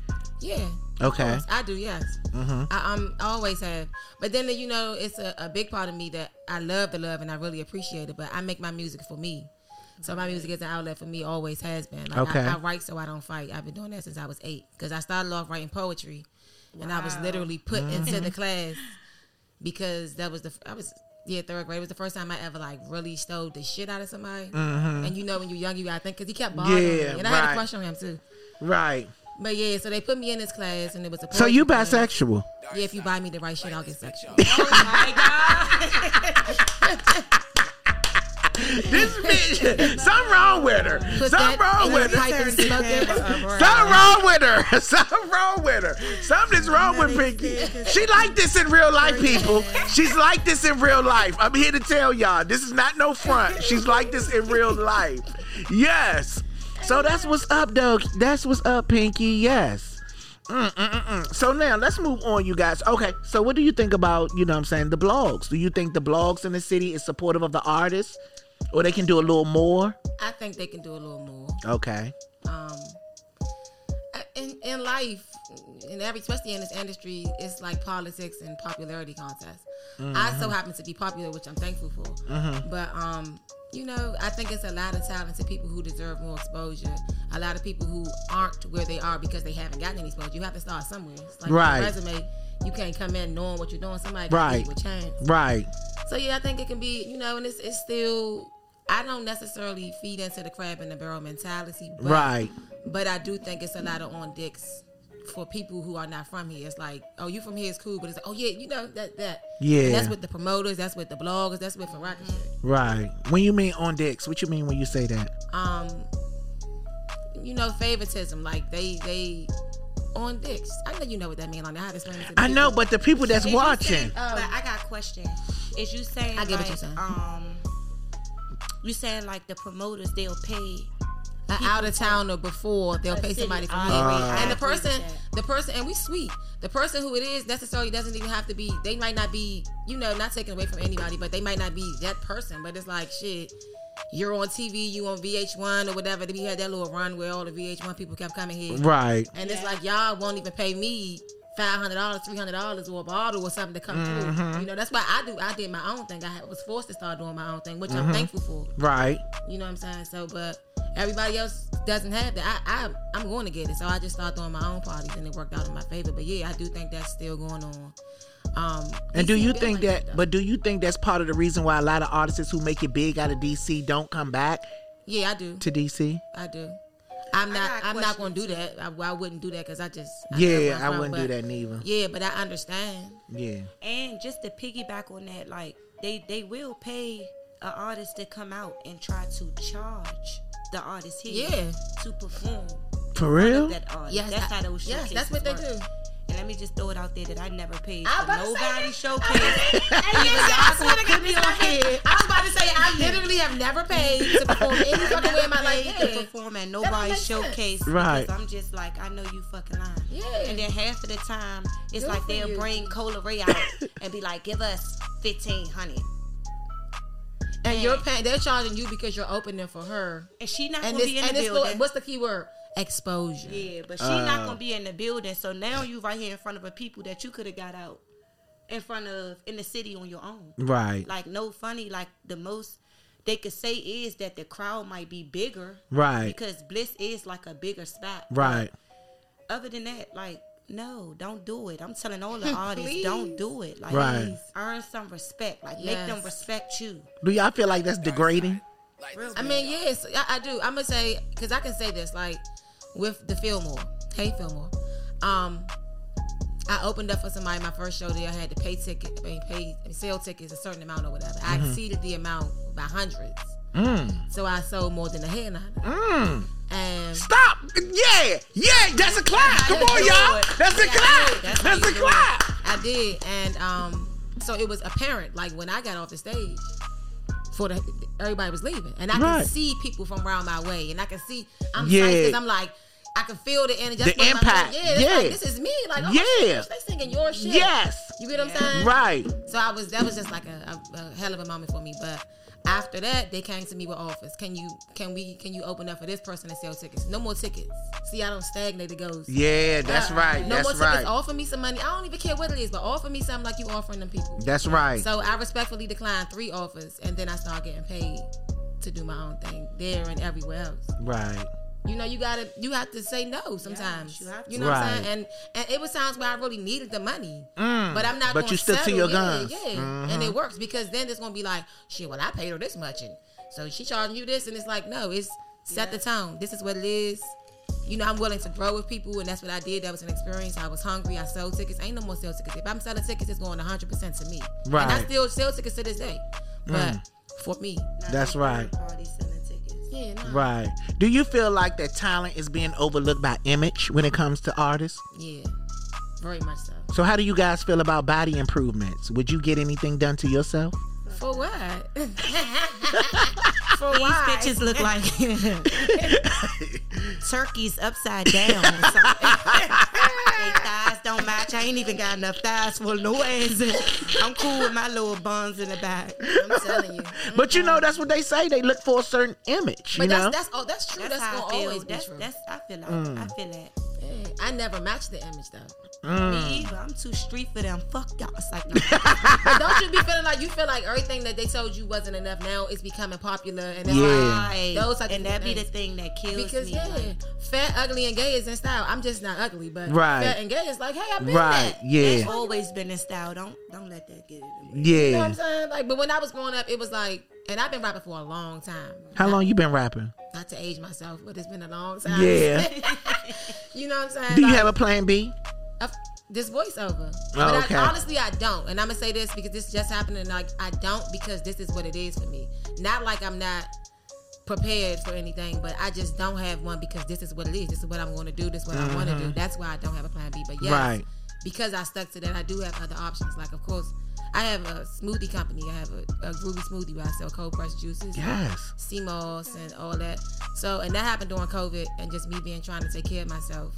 Yeah. Okay. I do. Yes. Mm-hmm. I, I'm always have. But then you know, it's a, a big part of me that I love the love and I really appreciate it. But I make my music for me. So my music is an outlet for me. Always has been. Like, Okay. I, I write so I don't fight. I've been doing that since I was eight. Because I started off writing poetry, and I was literally put Mm-hmm. into the class because that was the I was yeah third grade. It was the first time I ever like really stole the shit out of somebody. And you know when you're young, you gotta think because he kept bothering Mm-hmm. Yeah, me, and I had a crush on him too. Right. But yeah, so they put me in this class, and it was a. So you poetry class. bisexual? Yeah, if you buy me the right shit, I'll get sexual. Oh my god. This bitch, something wrong with her. Put Something wrong with your her. pipe and smoke it. Something wrong with her. Something wrong with her. Something's wrong with Pinky. She like this in real life, people. She's like this in real life. I'm here to tell y'all. This is not no front. She's like this in real life. Yes. So that's what's up, though. That's what's up, Pinky. Yes. Mm, mm, mm, mm. So now let's move on, you guys. Okay, so what do you think about, you know what I'm saying, the blogs? Do you think the blogs in the city is supportive of the artists? Or they can do a little more? I think they can do a little more. Okay. um in in life in every especially in this industry it's like politics and popularity contests i so happen to be popular which i'm thankful for but um you know i think it's a lot of talented people who deserve more exposure a lot of people who aren't where they are because they haven't gotten any exposure you have to start somewhere it's like Right. resume you can't come in knowing what you're doing somebody got Right. a chance Right. so yeah, I think it can be, you know, and it's it's still. I don't necessarily feed into the crab in the barrel mentality, but, Right. But I do think it's a lot of on dicks for people who are not from here. It's like, oh, you from here is cool, but it's like, oh yeah, you know that that. Yeah. And that's with the promoters. That's with the bloggers. That's with rock and shit. Right. When you mean on dicks, what you mean when you say that? Um, you know, favoritism. Like they they on dicks. I know you know what that means. Like I have to to I know, but the people that's Is watching. saying- but I got a question. Is you saying I get what like, you're saying. um you saying like the promoters they'll pay an out of towner before they'll pay somebody I here. and the person, the person, and we sweet. The person who it is necessarily doesn't even have to be. They might not be, you know, not taken away from anybody, but they might not be that person. But it's like shit. You're on TV, you on VH1 or whatever. Then we had that little run where all the VH1 people kept coming here, Right. and it's like y'all won't even pay me five hundred dollars, three hundred dollars, or a bottle or something to come through. You know, that's why I do. I did my own thing. I was forced to start doing my own thing, which I'm thankful for. Right. You know what I'm saying? So, but everybody else doesn't have that. I, I I'm going to get it. So I just started doing my own parties, and it worked out in my favor. But yeah, I do think that's still going on. Um, And do you think like that? though. But do you think that's part of the reason why a lot of artists who make it big out of DC don't come back yeah, I do. to DC? I do. I'm not. got a I'm not going to do that. I, I wouldn't do that because I just. I Yeah, I'm wouldn't do that neither. Yeah, but I understand. Yeah. and just to piggyback on that, like they they will pay an artist to come out and try to charge the artist here Yeah. to perform For real? that artist. Yes, that's I- how those yes, that's what they work. do. And let me just throw it out there that I never paid I for was about to say nobody that. showcase. I swear to God, put me on here. I was about to say I literally have never paid to perform any fucking way in my life. paid to perform at don't nobody's showcase Right. I'm just like I know you fucking lying. Yeah. And then half of the time it's Good like they'll you. bring Cola Ray out and be like, "Give us fifteen hundred. And you're paying. They're charging you because you're opening for her. and she not And gonna this. be in And the this. building. Little, what's the key word? Exposure. Yeah, but she Uh. not gonna be in the building. So now you right here in front of a people that you could have got out in front of in the city on your own. Right. Like no funny. Like the most they could say is that the crowd might be bigger. Right. Because Bliss is like a bigger spot. Right. Other than that, like no, don't do it. I'm telling all the artists, don't do it. Like Right. earn some respect. Like make them respect you. Do y'all feel like that's degrading? Real I mean, yes, I, I do. I'm gonna say because I can say this like with the Fillmore. Hey, Fillmore. Um, I opened up for somebody my first show there. I had to pay ticket, I mean, pay sale tickets a certain amount or whatever. I exceeded the amount by hundreds, Mm. so I sold more than a headliner. Mm. And Stop! Yeah, yeah, that's a clap. Come on, y'all. it. That's a Yeah, clap. That's a clap. I did, and um, so it was apparent. Like when I got off the stage, for the everybody was leaving, and I Right. could see people from around my way, and I could see I'm Yeah. yeah. because I'm like. I can feel the energy. The That's what my- impact. yeah, Yeah. like, this is me. Like, oh, Yeah. shit, they singing your shit. Yes. you get what I'm saying? Right. So I was that was just like a, a, a hell of a moment for me. But after that, they came to me with offers. Can you can we can you open up for this person and sell tickets? No more tickets. See, I don't stagnate. It goes. Yeah, that's Uh, right. No That's more tickets. right. Offer me some money. I don't even care what it is, but offer me something like you offering them people. That's right. So I respectfully declined three offers, and then I started getting paid to do my own thing there and everywhere else. Right. You know, you gotta you have to say no sometimes. you you, to. know what I'm saying? And and it was times where I really needed the money. Mm. But I'm not. But gonna you stick to settle. your yeah, guns. Yeah, Mhm. and it works because then it's gonna be like, shit. Well, I paid her this much, and so she charging you this, and it's like, no, it's set the tone. This is what it is. you know, I'm willing to grow with people, and that's what I did. That was an experience. I was hungry. I sold tickets. Ain't no more sales tickets. If I'm selling tickets, it's going 100 percent to me. Right. And I still sell tickets to this day. But for me, Not That's no right. Yeah, no. Right. Do you feel like that talent is being overlooked by image when it comes to artists? yeah, very much so. So how do you guys feel about body improvements? Would you get anything done to yourself? For what? For These why? bitches look like turkeys upside down. they thighs don't match. I ain't even got enough thighs for no ass. I'm cool with my little buns in the back. I'm telling you. But you know that's what they say. They look for a certain image. But you know. that's that's oh that's true. That's, That's, how gonna I feel. always be That's true. that's I feel like Mm. I feel that. Yeah, I never match the image though. Mm. Me either. I'm too street for them. Fuck y'all. It's like no. But don't you be feeling like you feel like everything that they told you wasn't enough now is becoming popular and that's Yeah. Right. Those type and that be the thing that kills because me. yeah, like, fat, ugly, and gay is in style. I'm just not ugly, but Right. fat and gay is like, hey, I've been right. that. Yeah. It's always been in style. Don't don't let that get in the way. You know what Yeah. I'm saying? Like, but when I was growing up, it was like, and I've been rapping for a long time. How long you been rapping? Not to age myself, but it's been a long time. Yeah. you know what I'm saying? Do you Like, have a plan B? of this voiceover. Oh, but okay. I, honestly, I don't. And I'm gonna say this because this just happened, and like I don't because this is what it is for me. Not like I'm not prepared for anything, but I just don't have one because this is what it is. This is what I'm going to do. This is what I want to do. That's why I don't have a plan B. But yes, Mm-hmm. Right. because I stuck to that, I do have other options. Like of course, I have a smoothie company. I have a, a groovy smoothie where I sell cold pressed juices. Yes. sea moss and all that. So, and that happened during COVID, and just me being trying to take care of myself.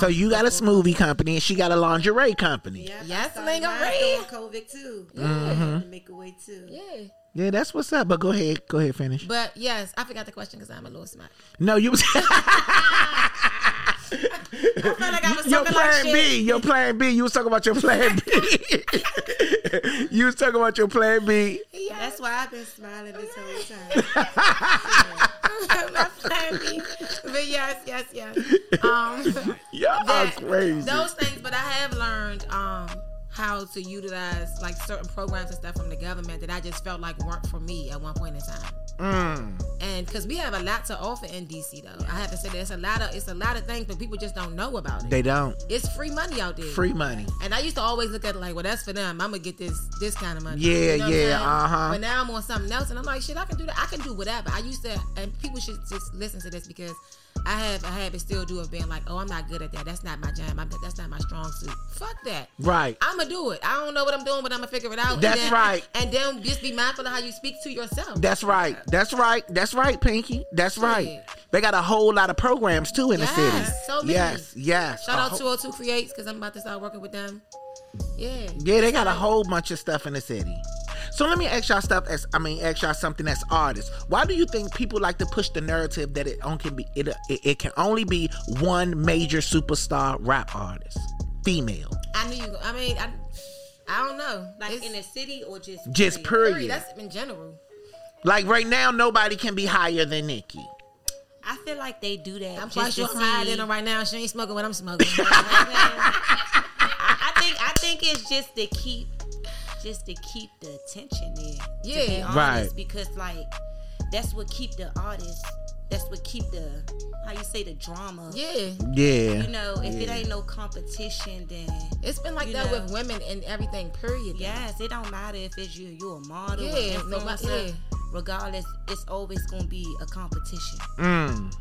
So Um, you got a smoothie company and she got a lingerie company. Yeah, Yes, I started mine lingerie. during COVID too. Mm-hmm. Make a way too. Yeah. Yeah, that's what's up. But go ahead. Go ahead, finish. But yes, I forgot the question because I'm a little smart. No, you was I felt like I was your talking like plan shit. B. Your plan B. You was talking about your plan B. you was talking about your plan B. That's why I've been smiling this whole time. My plan B. But yes, yes, yes. Um, Y'all crazy. those things, but I have learned um how to utilize like certain programs and stuff from the government that I just felt like weren't for me at one point in time. Mm. And because we have a lot to offer in DC, though, I have to say there's a lot of it's a lot of things, but people just don't know about it. They don't. it's free money out there. Free money. And I used to always look at it like, well, that's for them. I'm gonna get this this kind of money. Yeah, You know yeah, uh-huh. But now I'm on something else, and I'm like, shit, I can do that. I can do whatever. I used to, and people should just listen to this because I have a habit still do of being like, oh, I'm not good at that. That's not my jam. I'm, that's not my strong suit. Fuck that. Right. I'm gonna do it. I don't know what I'm doing, but I'm gonna figure it out. And That's then- right. And then just be mindful of how you speak to yourself. That's right. That's right. That's right, Pinky. That's right. Yeah. They got a whole lot of programs too in the city. so many. Yes, yes. Shout A out whole- 202 Creates because I'm about to start working with them. Yeah. Yeah, they got a whole bunch of stuff in the city. So let me ask y'all stuff as I mean, ask y'all something as artists. Why do you think people like to push the narrative that it only can be it, it, it can only be one major superstar rap artist, female, I knew you. I mean, I, I don't know. Like It's- in the city or just just period? period. That's in general. Like right now, nobody can be higher than Nicki. I feel like they do that. I'm just quite to sure I'm higher than her right now. She ain't smoking what I'm smoking. I I think I think it's just to keep just to keep the attention there. To be Yeah. honest, Right. Because like that's what keep the artist. That's what keep the how you say the drama. yeah. Yeah. You know, if it ain't no competition, then It's been like that know. with women and everything, period. yes, it don't matter if it's you, you a model, Yeah, or no ma- influencer. yeah. Regardless, it's always gonna be a competition. Mm.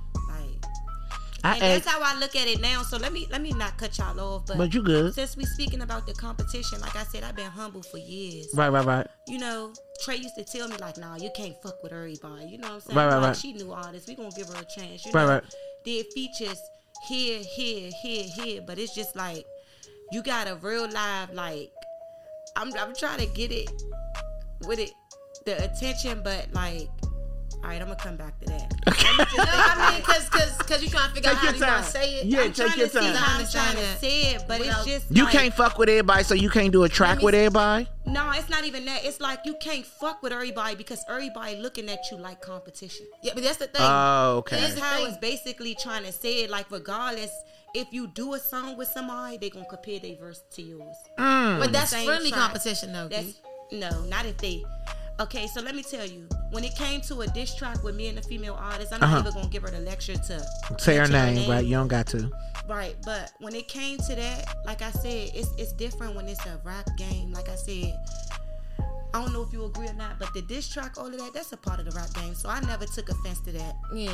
I and that's how I look at it now. So let me let me not cut y'all off, but but you good? since we speaking about the competition, like I said, I've been humble for years. Right, right, right. You know, Trey used to tell me like, "Nah, you can't fuck with everybody." You know what I'm saying? Right, right, like, right. She knew all this. We gonna give her a chance. You Right, know, right. did features here, here, here, here, but it's just like you got a real live like. I'm I'm trying to get it with it the attention, but like. All right, I'm gonna come back to that. No, I mean, cause, cause, cause you trying to figure Take out how your you gonna say it. Yeah, I'm take trying your to see time. how I'm Understand trying to say it, but Without- it's just You like, can't fuck with everybody, so you can't do a track me with see- everybody. No, it's not even that. It's like you can't fuck with everybody because everybody looking at you like competition. Yeah, but that's the thing. Oh, okay. That's how thing. it's basically trying to say it. Like regardless, if you do a song with somebody, they gonna compare their verse to yours. Mm. but that's friendly track. competition, though. That's no, not if they. Okay, so let me tell you, when it came to a diss track with me and the female artist, I'm Uh-huh. not even gonna give her the lecture to Say her mention name, right? You don't got to. Right, but when it came to that, like I said, it's it's different when it's a rap game. Like I said, I don't know if you agree or not, but the diss track, all of that, that's a part of the rap game. So I never took offense to that. Yeah.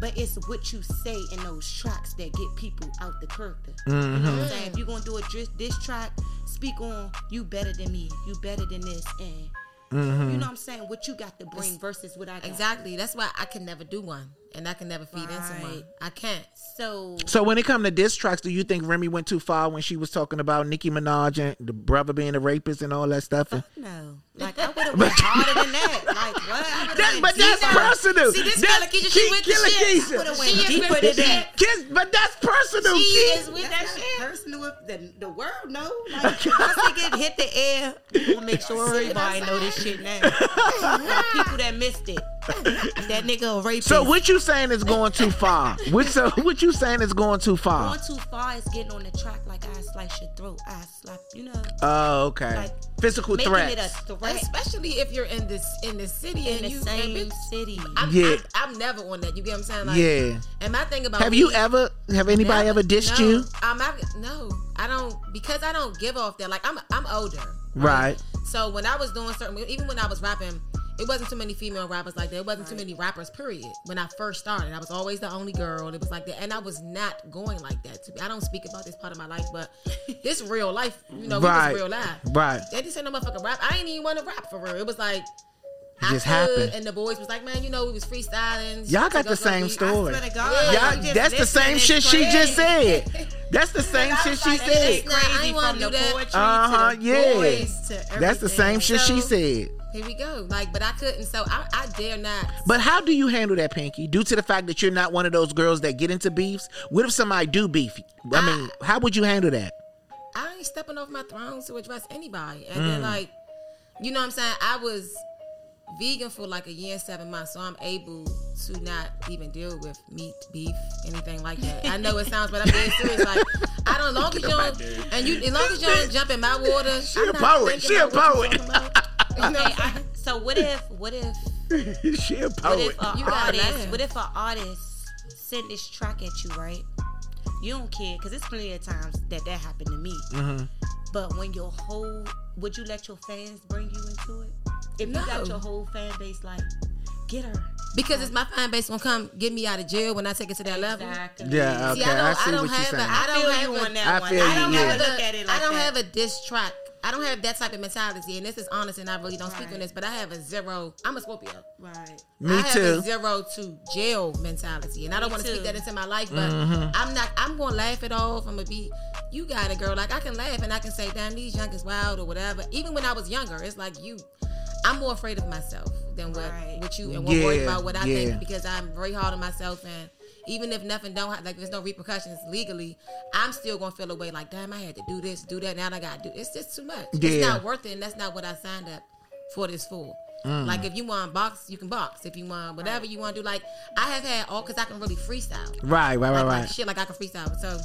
But it's what you say in those tracks that get people out the character. Mm-hmm. You know what I'm saying? If you're gonna do a diss, diss track, speak on you better than me, you better than this, and Mm-hmm. you know what I'm saying? What you got to bring versus what I got. Exactly. That's why I can never do one, and I can never feed into one. I can't. So So when it come to diss tracks, do you think Remy went too far when she was talking about Nicki Minaj and the brother being a rapist and all that stuff? And- no, like I would have went harder than that. Like what? I That- went but that's deeper. personal. See, this That's girl, she Ke- with the Killer shit. Keisha. Would've She went is deeper than that. Kiss, but that's personal. She Keith. is with that shit. personal. If the, the world know, like once they get hit the air, we'll make sure everybody know this shit now. For the people that missed it, that nigga a rapist. So what you saying is going too far? What so what you saying is going too far? going too far is getting on the track like I slice your throat, I slap, you know, Oh, okay. Like, Physical making threats. it a threat Especially if you're in this in the city in and the you same and bitch, city. I'm, Yeah. I'm, I'm never on that. You get what I'm saying? Like, yeah. And my thing about Have you ever have anybody Never. ever dissed no, you? I'm not, no, I don't because I don't give off that. Like I'm I'm older. Right. So when I was doing certain, even when I was rapping, it wasn't too many female rappers like that. It wasn't too many rappers. Period. When I first started, I was always the only girl. It was like that, and I was not going like that. To be, I don't speak about this part of my life, but this real life. You know, Right. we real life. Right. They just said no motherfucking rap. I ain't even want to rap for real. It was like. I just could, happened. and the boys was like, "Man, you know, we was freestyling." Y'all got the same beat." story. I swear to God, Yeah. you Y'all, that's the same it's shit she just said. That's the same shit was she like, said. It's Nah, I ain't wanna do that. poetry Uh-huh, yeah. boys to That's the same everything. shit she said. Here we go. Like, but I couldn't. So I, I dare not. But how do you handle that, Pinky? Due to the fact that you're not one of those girls that get into beefs. What if somebody do beef? I mean, how would you handle that? I ain't stepping off my throne to address anybody. And Mm. then like, you know what I'm saying? I was vegan for like a year and seven months, so I'm able to not even deal with meat, beef, anything like that. I know it sounds, but I'm being serious. Like, I don't. As long as you don't, and you, as long as you don't jump in my water, She I'm a not poet. thinking She a about poet. Talking about. You know what Okay, I'm saying? I, so what if what if she a what poet. if an You gotta artist what if an artist sent this track at you right? You don't care because it's plenty of times that that happened to me. Mm-hmm. But when your whole would you let your fans bring you into it? If you got your whole fan base like, get her. Because it's my fan base gonna come get me out of jail when I take it to that level. Exactly. Yeah, okay. See, I don't, I I, don't what you're have a, saying. I I don't feel have you a, on that I one. I don't yeah. have to look at it like I don't that. have a diss track. I don't have that type of mentality, and this is honest, and I really don't speak on this. But I have a zero. I'm a Scorpio. Right. Me I have too. a zero to jail mentality, and I don't want to speak that into my life. But Mm-hmm. I'm not. I'm gonna laugh it off. I'm gonna be. You got it, girl. Like I can laugh and I can say, "Damn, these young is wild" or whatever. Even when I was younger, it's like you. I'm more afraid of myself than what Right. what you and more worried about what I yeah. think because I'm very hard on myself and. Even if nothing don't ha- like, there's no repercussions legally. I'm still gonna feel away. Like, damn, I had to do this, do that. Now I gotta do. It's just too much. It's not worth it, and that's not what I signed up for this for. Like if you want box, you can box. If you want whatever you want to do, like I have had all because I can really freestyle. Right, right, right, Like, right. like shit, like I can freestyle. So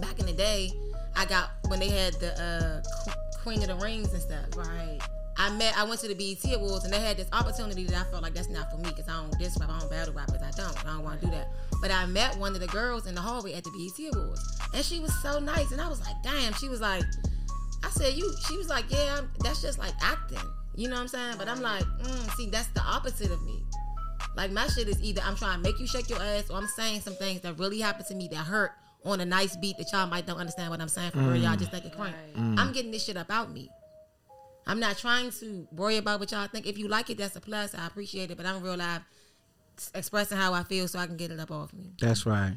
back in the day, I got when they had the uh, Queen of the Rings and stuff. Right. I met, I went to the BET Awards and they had this opportunity that I felt like that's not for me because I don't diss rap, I don't battle rappers, I don't, I don't want to do that. But I met one of the girls in the hallway at the BET Awards and she was so nice and I was like, damn, she was like, I said, you, she was like, yeah, I'm, that's just like acting, you know what I'm saying? But I'm like, mm, see, that's the opposite of me. Like my shit is either I'm trying to make you shake your ass or I'm saying some things that really happened to me that hurt on a nice beat that y'all might don't understand what I'm saying for real. Y'all just think it crank. I'm getting this shit about me. I'm not trying to worry about what y'all think. If you like it, that's a plus. I appreciate it. But I'm real live expressing how I feel so I can get it up off me. That's right.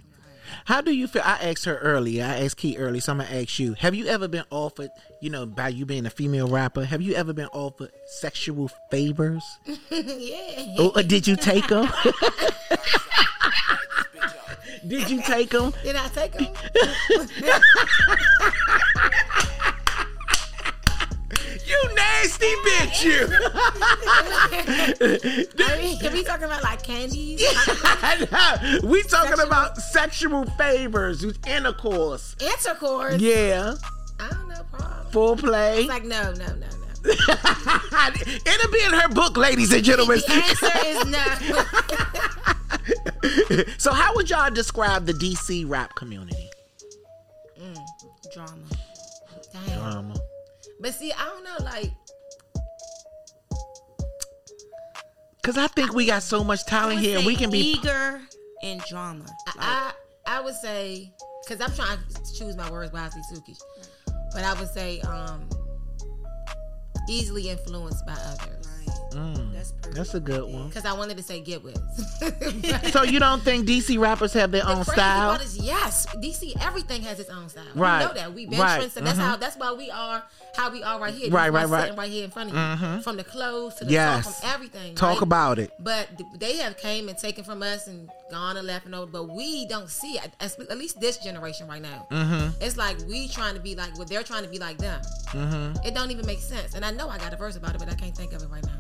How do you feel? I asked her earlier. I asked Key earlier, so I'm gonna ask you. Have you ever been offered, you know, by you being a female rapper, have you ever been offered sexual favors? yeah. Or, or did you take them? did you take them? Did I take them? You nasty bitch, you. I mean, can we talking about like candies? we talking about sexual favors, intercourse. Intercourse? Yeah, I don't know, problem. full play. It's like no, no, no, no. It'll be in her book, ladies and gentlemen. The answer is no. so, how would y'all describe the DC rap community? Mm, drama. Damn. Drama. But see, I don't know, like Cause I think we got so much talent here, and we can be. eager and drama. Like, I I would say because I'm trying to choose my words wisely, Suki. But I would say um easily influenced by others. Mm, that's that's a good one. Because I wanted to say get with. So you don't think DC rappers have their The own crazy style? part is yes, DC everything has its own style. Right. We know that. We've been Right. trends, and that's Mhm. how that's why we are how we are right here. Right, right, right. Sitting right here in front of you. Mhm. From the clothes to the Yes. song, from everything. Talk right? about it. But they have came and taken from us and gone and left and over. But we don't see it. At at least this generation right now. Mm-hmm. It's like we trying to be like what they're trying to be like them. Mm-hmm. It don't even make sense. And I know I got a verse about it, but I can't think of it right now.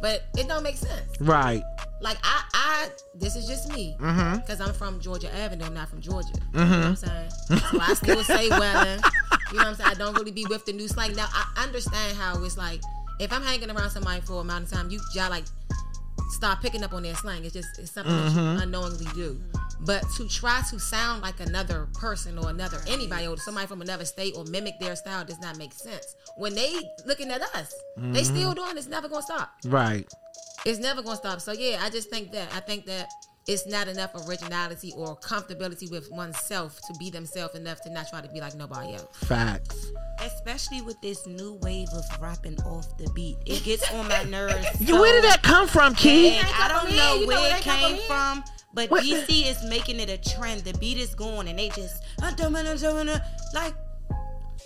But it don't make sense. Right. Like I, I this is just me Mm-hmm. because I'm from Georgia Avenue. I'm not from Georgia. You know what I'm saying? So I still say Wellen. You know what I'm saying? I don't really be with the new slang. Now I understand how it's like if I'm hanging around somebody for a amount of time, you y'all like start picking up on their slang. It's just it's something that you mm-hmm. unknowingly do. But to try to sound like another person or another anybody or somebody from another state or mimic their style does not make sense. When they looking at us, they mm-hmm. still doing. It's never gonna stop. Right. It's never gonna stop. So yeah, I just think that I think that it's not enough originality or comfortability with oneself to be themselves enough to not try to be like nobody else. Facts. especially with this new wave of rapping off the beat, it gets on my nerves. You, where did that come from, Key? I don't know You know where where it came from? from, but What- DC is making it a trend. The beat is going, and they just like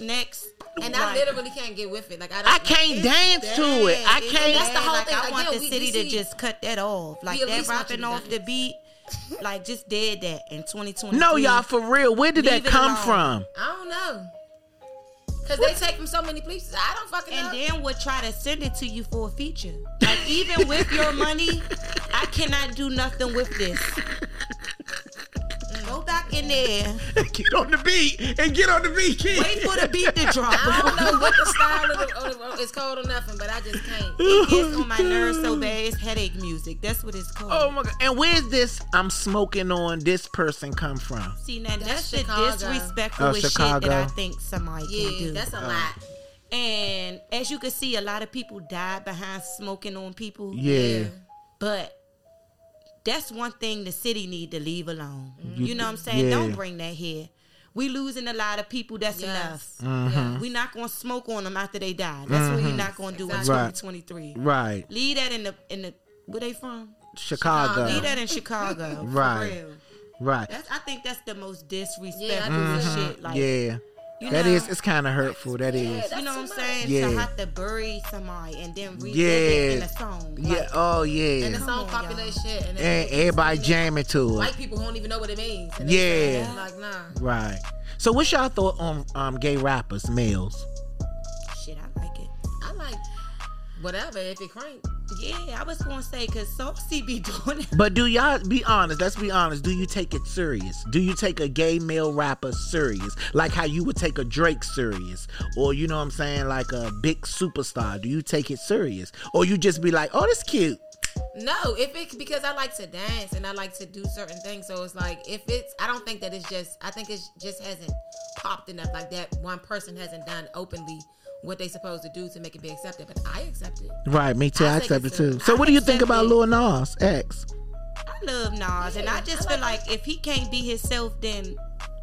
next. And I literally can't get with it. Like I don't. I can't it's- dance to it. I can't. That's the whole like, thing. I Like, want yeah, the we- city we to just cut that off. Like that least want rapping off the beat, like just did that in 2020. No, y'all, for real. Where did that Leave it come from? I don't know. Cause they take from so many places. I don't fucking know. And then would try to send it to you for a feature. Like even with your money, I cannot do nothing with this. Go back in there. get on the beat and get on the beat, Key. Wait for the beat to drop. I don't know what the style of the, it's called or nothing, but I just can't. It oh, gets on my nerves so bad. It's headache music. That's what it's called. Oh my god! And where's this? I'm smoking on this person come from? See now that's, That's the Chicago. disrespectful Oh, shit that I think somebody can Yeah, do. that's a oh. lot. and as you can see, a lot of people die behind smoking on people. Yeah. But that's one thing the city need to leave alone. You- You, know what I'm saying? yeah. Don't bring that here. We losing a lot of people. That's Yes. enough. Mm-hmm. We not gonna smoke on them after they die. That's what we not gonna do Exactly. in Right. 2023. Right. Leave that in the in the where they from? Chicago. Leave that in Chicago. Right. For real. Right. That's I think that's the most disrespectful Yeah, I do shit. Like yeah. You That know, is. It's kind of hurtful. That is. that's you know what I'm saying? Yeah. To have to bury somebody and then relive Yeah. it in a song. Yeah. Like, Oh And the yeah. Song on, popular y'all. shit. And, And everybody jamming to White it. people people don't even know what it means. And Yeah. Like, nah. Right. So, what's y'all thought on um gay rappers, males? Whatever if it crank. Yeah, I was gonna say because Saucy be doing it. But do y'all be honest? Let's be honest. Do you take it serious? Do you take a gay male rapper serious? Like how you would take a Drake serious, or you know what I'm saying, like a big superstar? Do you take it serious, or you just be like, oh, that's cute? No, if it's because I like to dance and I like to do certain things, so it's like if it's, I don't think that it's just. I think it just hasn't popped enough. Like that one person hasn't done openly what they supposed to do to make it be accepted. But I accept it. Right, me too. I, I accept it too. So, I what do you think about it. Lil Nas X? I love Nas, and I just I feel like like if he can't be himself, then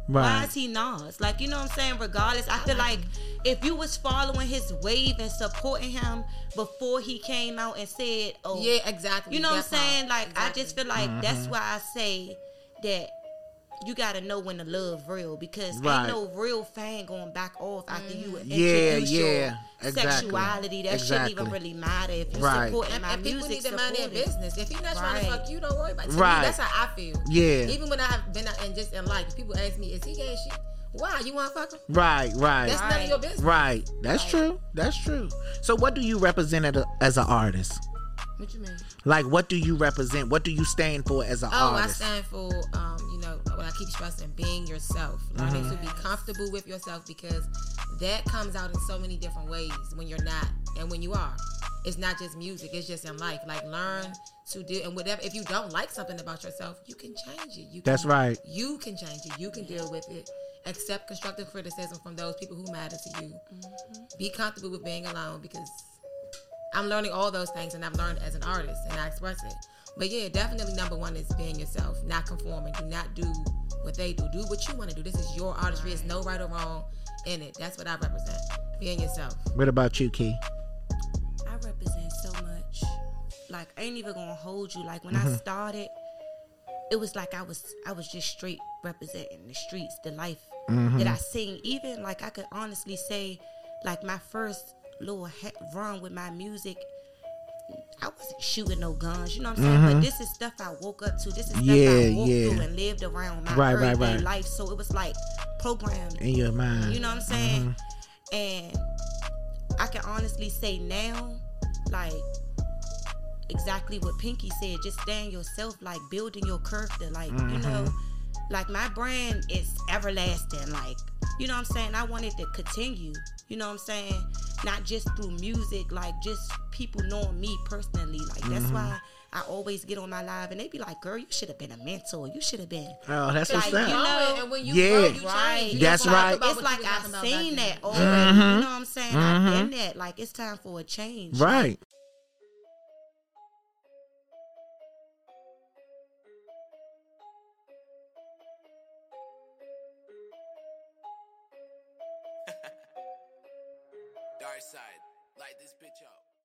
why Right. is he Nas? Like you know what I'm saying? Regardless, I feel like if you was following his wave and supporting him before he came out and said, "Oh, Yeah, exactly. You know what I'm saying? Like I just feel like Mm-hmm. that's why I say that you gotta know when to love real because Right. ain't no real fan going back off after you Yeah, introduce yeah, your exactly. sexuality. That shouldn't even really matter if you Right. supporting And, my and people need to mind their support it. business. If you're not trying to fuck you, don't worry about it. To Right. Me, that's how I feel. Yeah. Even when I've been out and just in life, people ask me, "Is he gay?" Shit. Why? You want to fuck him? Right, right, That's none of your business. right. That's true. That's true. So, what do you represent as a- as an artist? What you mean? Like, what do you represent? What do you stand for as an Oh, artist? Oh, I stand for, um, you know, what I keep stressing, being yourself, learning Mm-hmm. to be comfortable with yourself because that comes out in so many different ways when you're not and when you are. It's not just music, it's just in life. Like learn to do and whatever if you don't like something about yourself, you can change it. You can, That's right. You can change it. You can deal with it. Accept constructive criticism from those people who matter to you. Be comfortable with being alone because I'm learning all those things and I've learned as an artist and I express it. But yeah, definitely number one is being yourself, not conforming. Do not do what they do. Do what you want to do. This is your artistry. There's no right or wrong in it. That's what I represent. Being yourself. What about you, Key? I represent so much. Like I ain't even gonna hold you. Like when Mm-hmm. I started, it was like I was I was just straight representing the streets, the life Mm-hmm. that I sing. Even like I could honestly say, like my first little he- run with my music. I wasn't shooting no guns, you know what I'm saying? But this is stuff I woke up to. This is stuff Mm-hmm. Yeah, I walked yeah. through and lived around my Right, right, everyday right. life. So it was like programmed In your mind. you know what I'm saying? And I can honestly say now, like exactly what Pinky said, just stand yourself, like building your character, like you know, like my brand is everlasting, like you know what I'm saying. I want it to continue. You know what I'm saying? Not just through music, like just people knowing me personally. Like that's mm-hmm. why I always get on my live and they be like, "Girl, you should have been a mentor. You should have been." Oh, that's what's Like, up. you know, oh, and when you Yeah. grow, you Right. change. You That's right. It's like I've seen back that then. already. You know what I'm saying? I've been mm-hmm. that. Like it's time for a change. right. Dark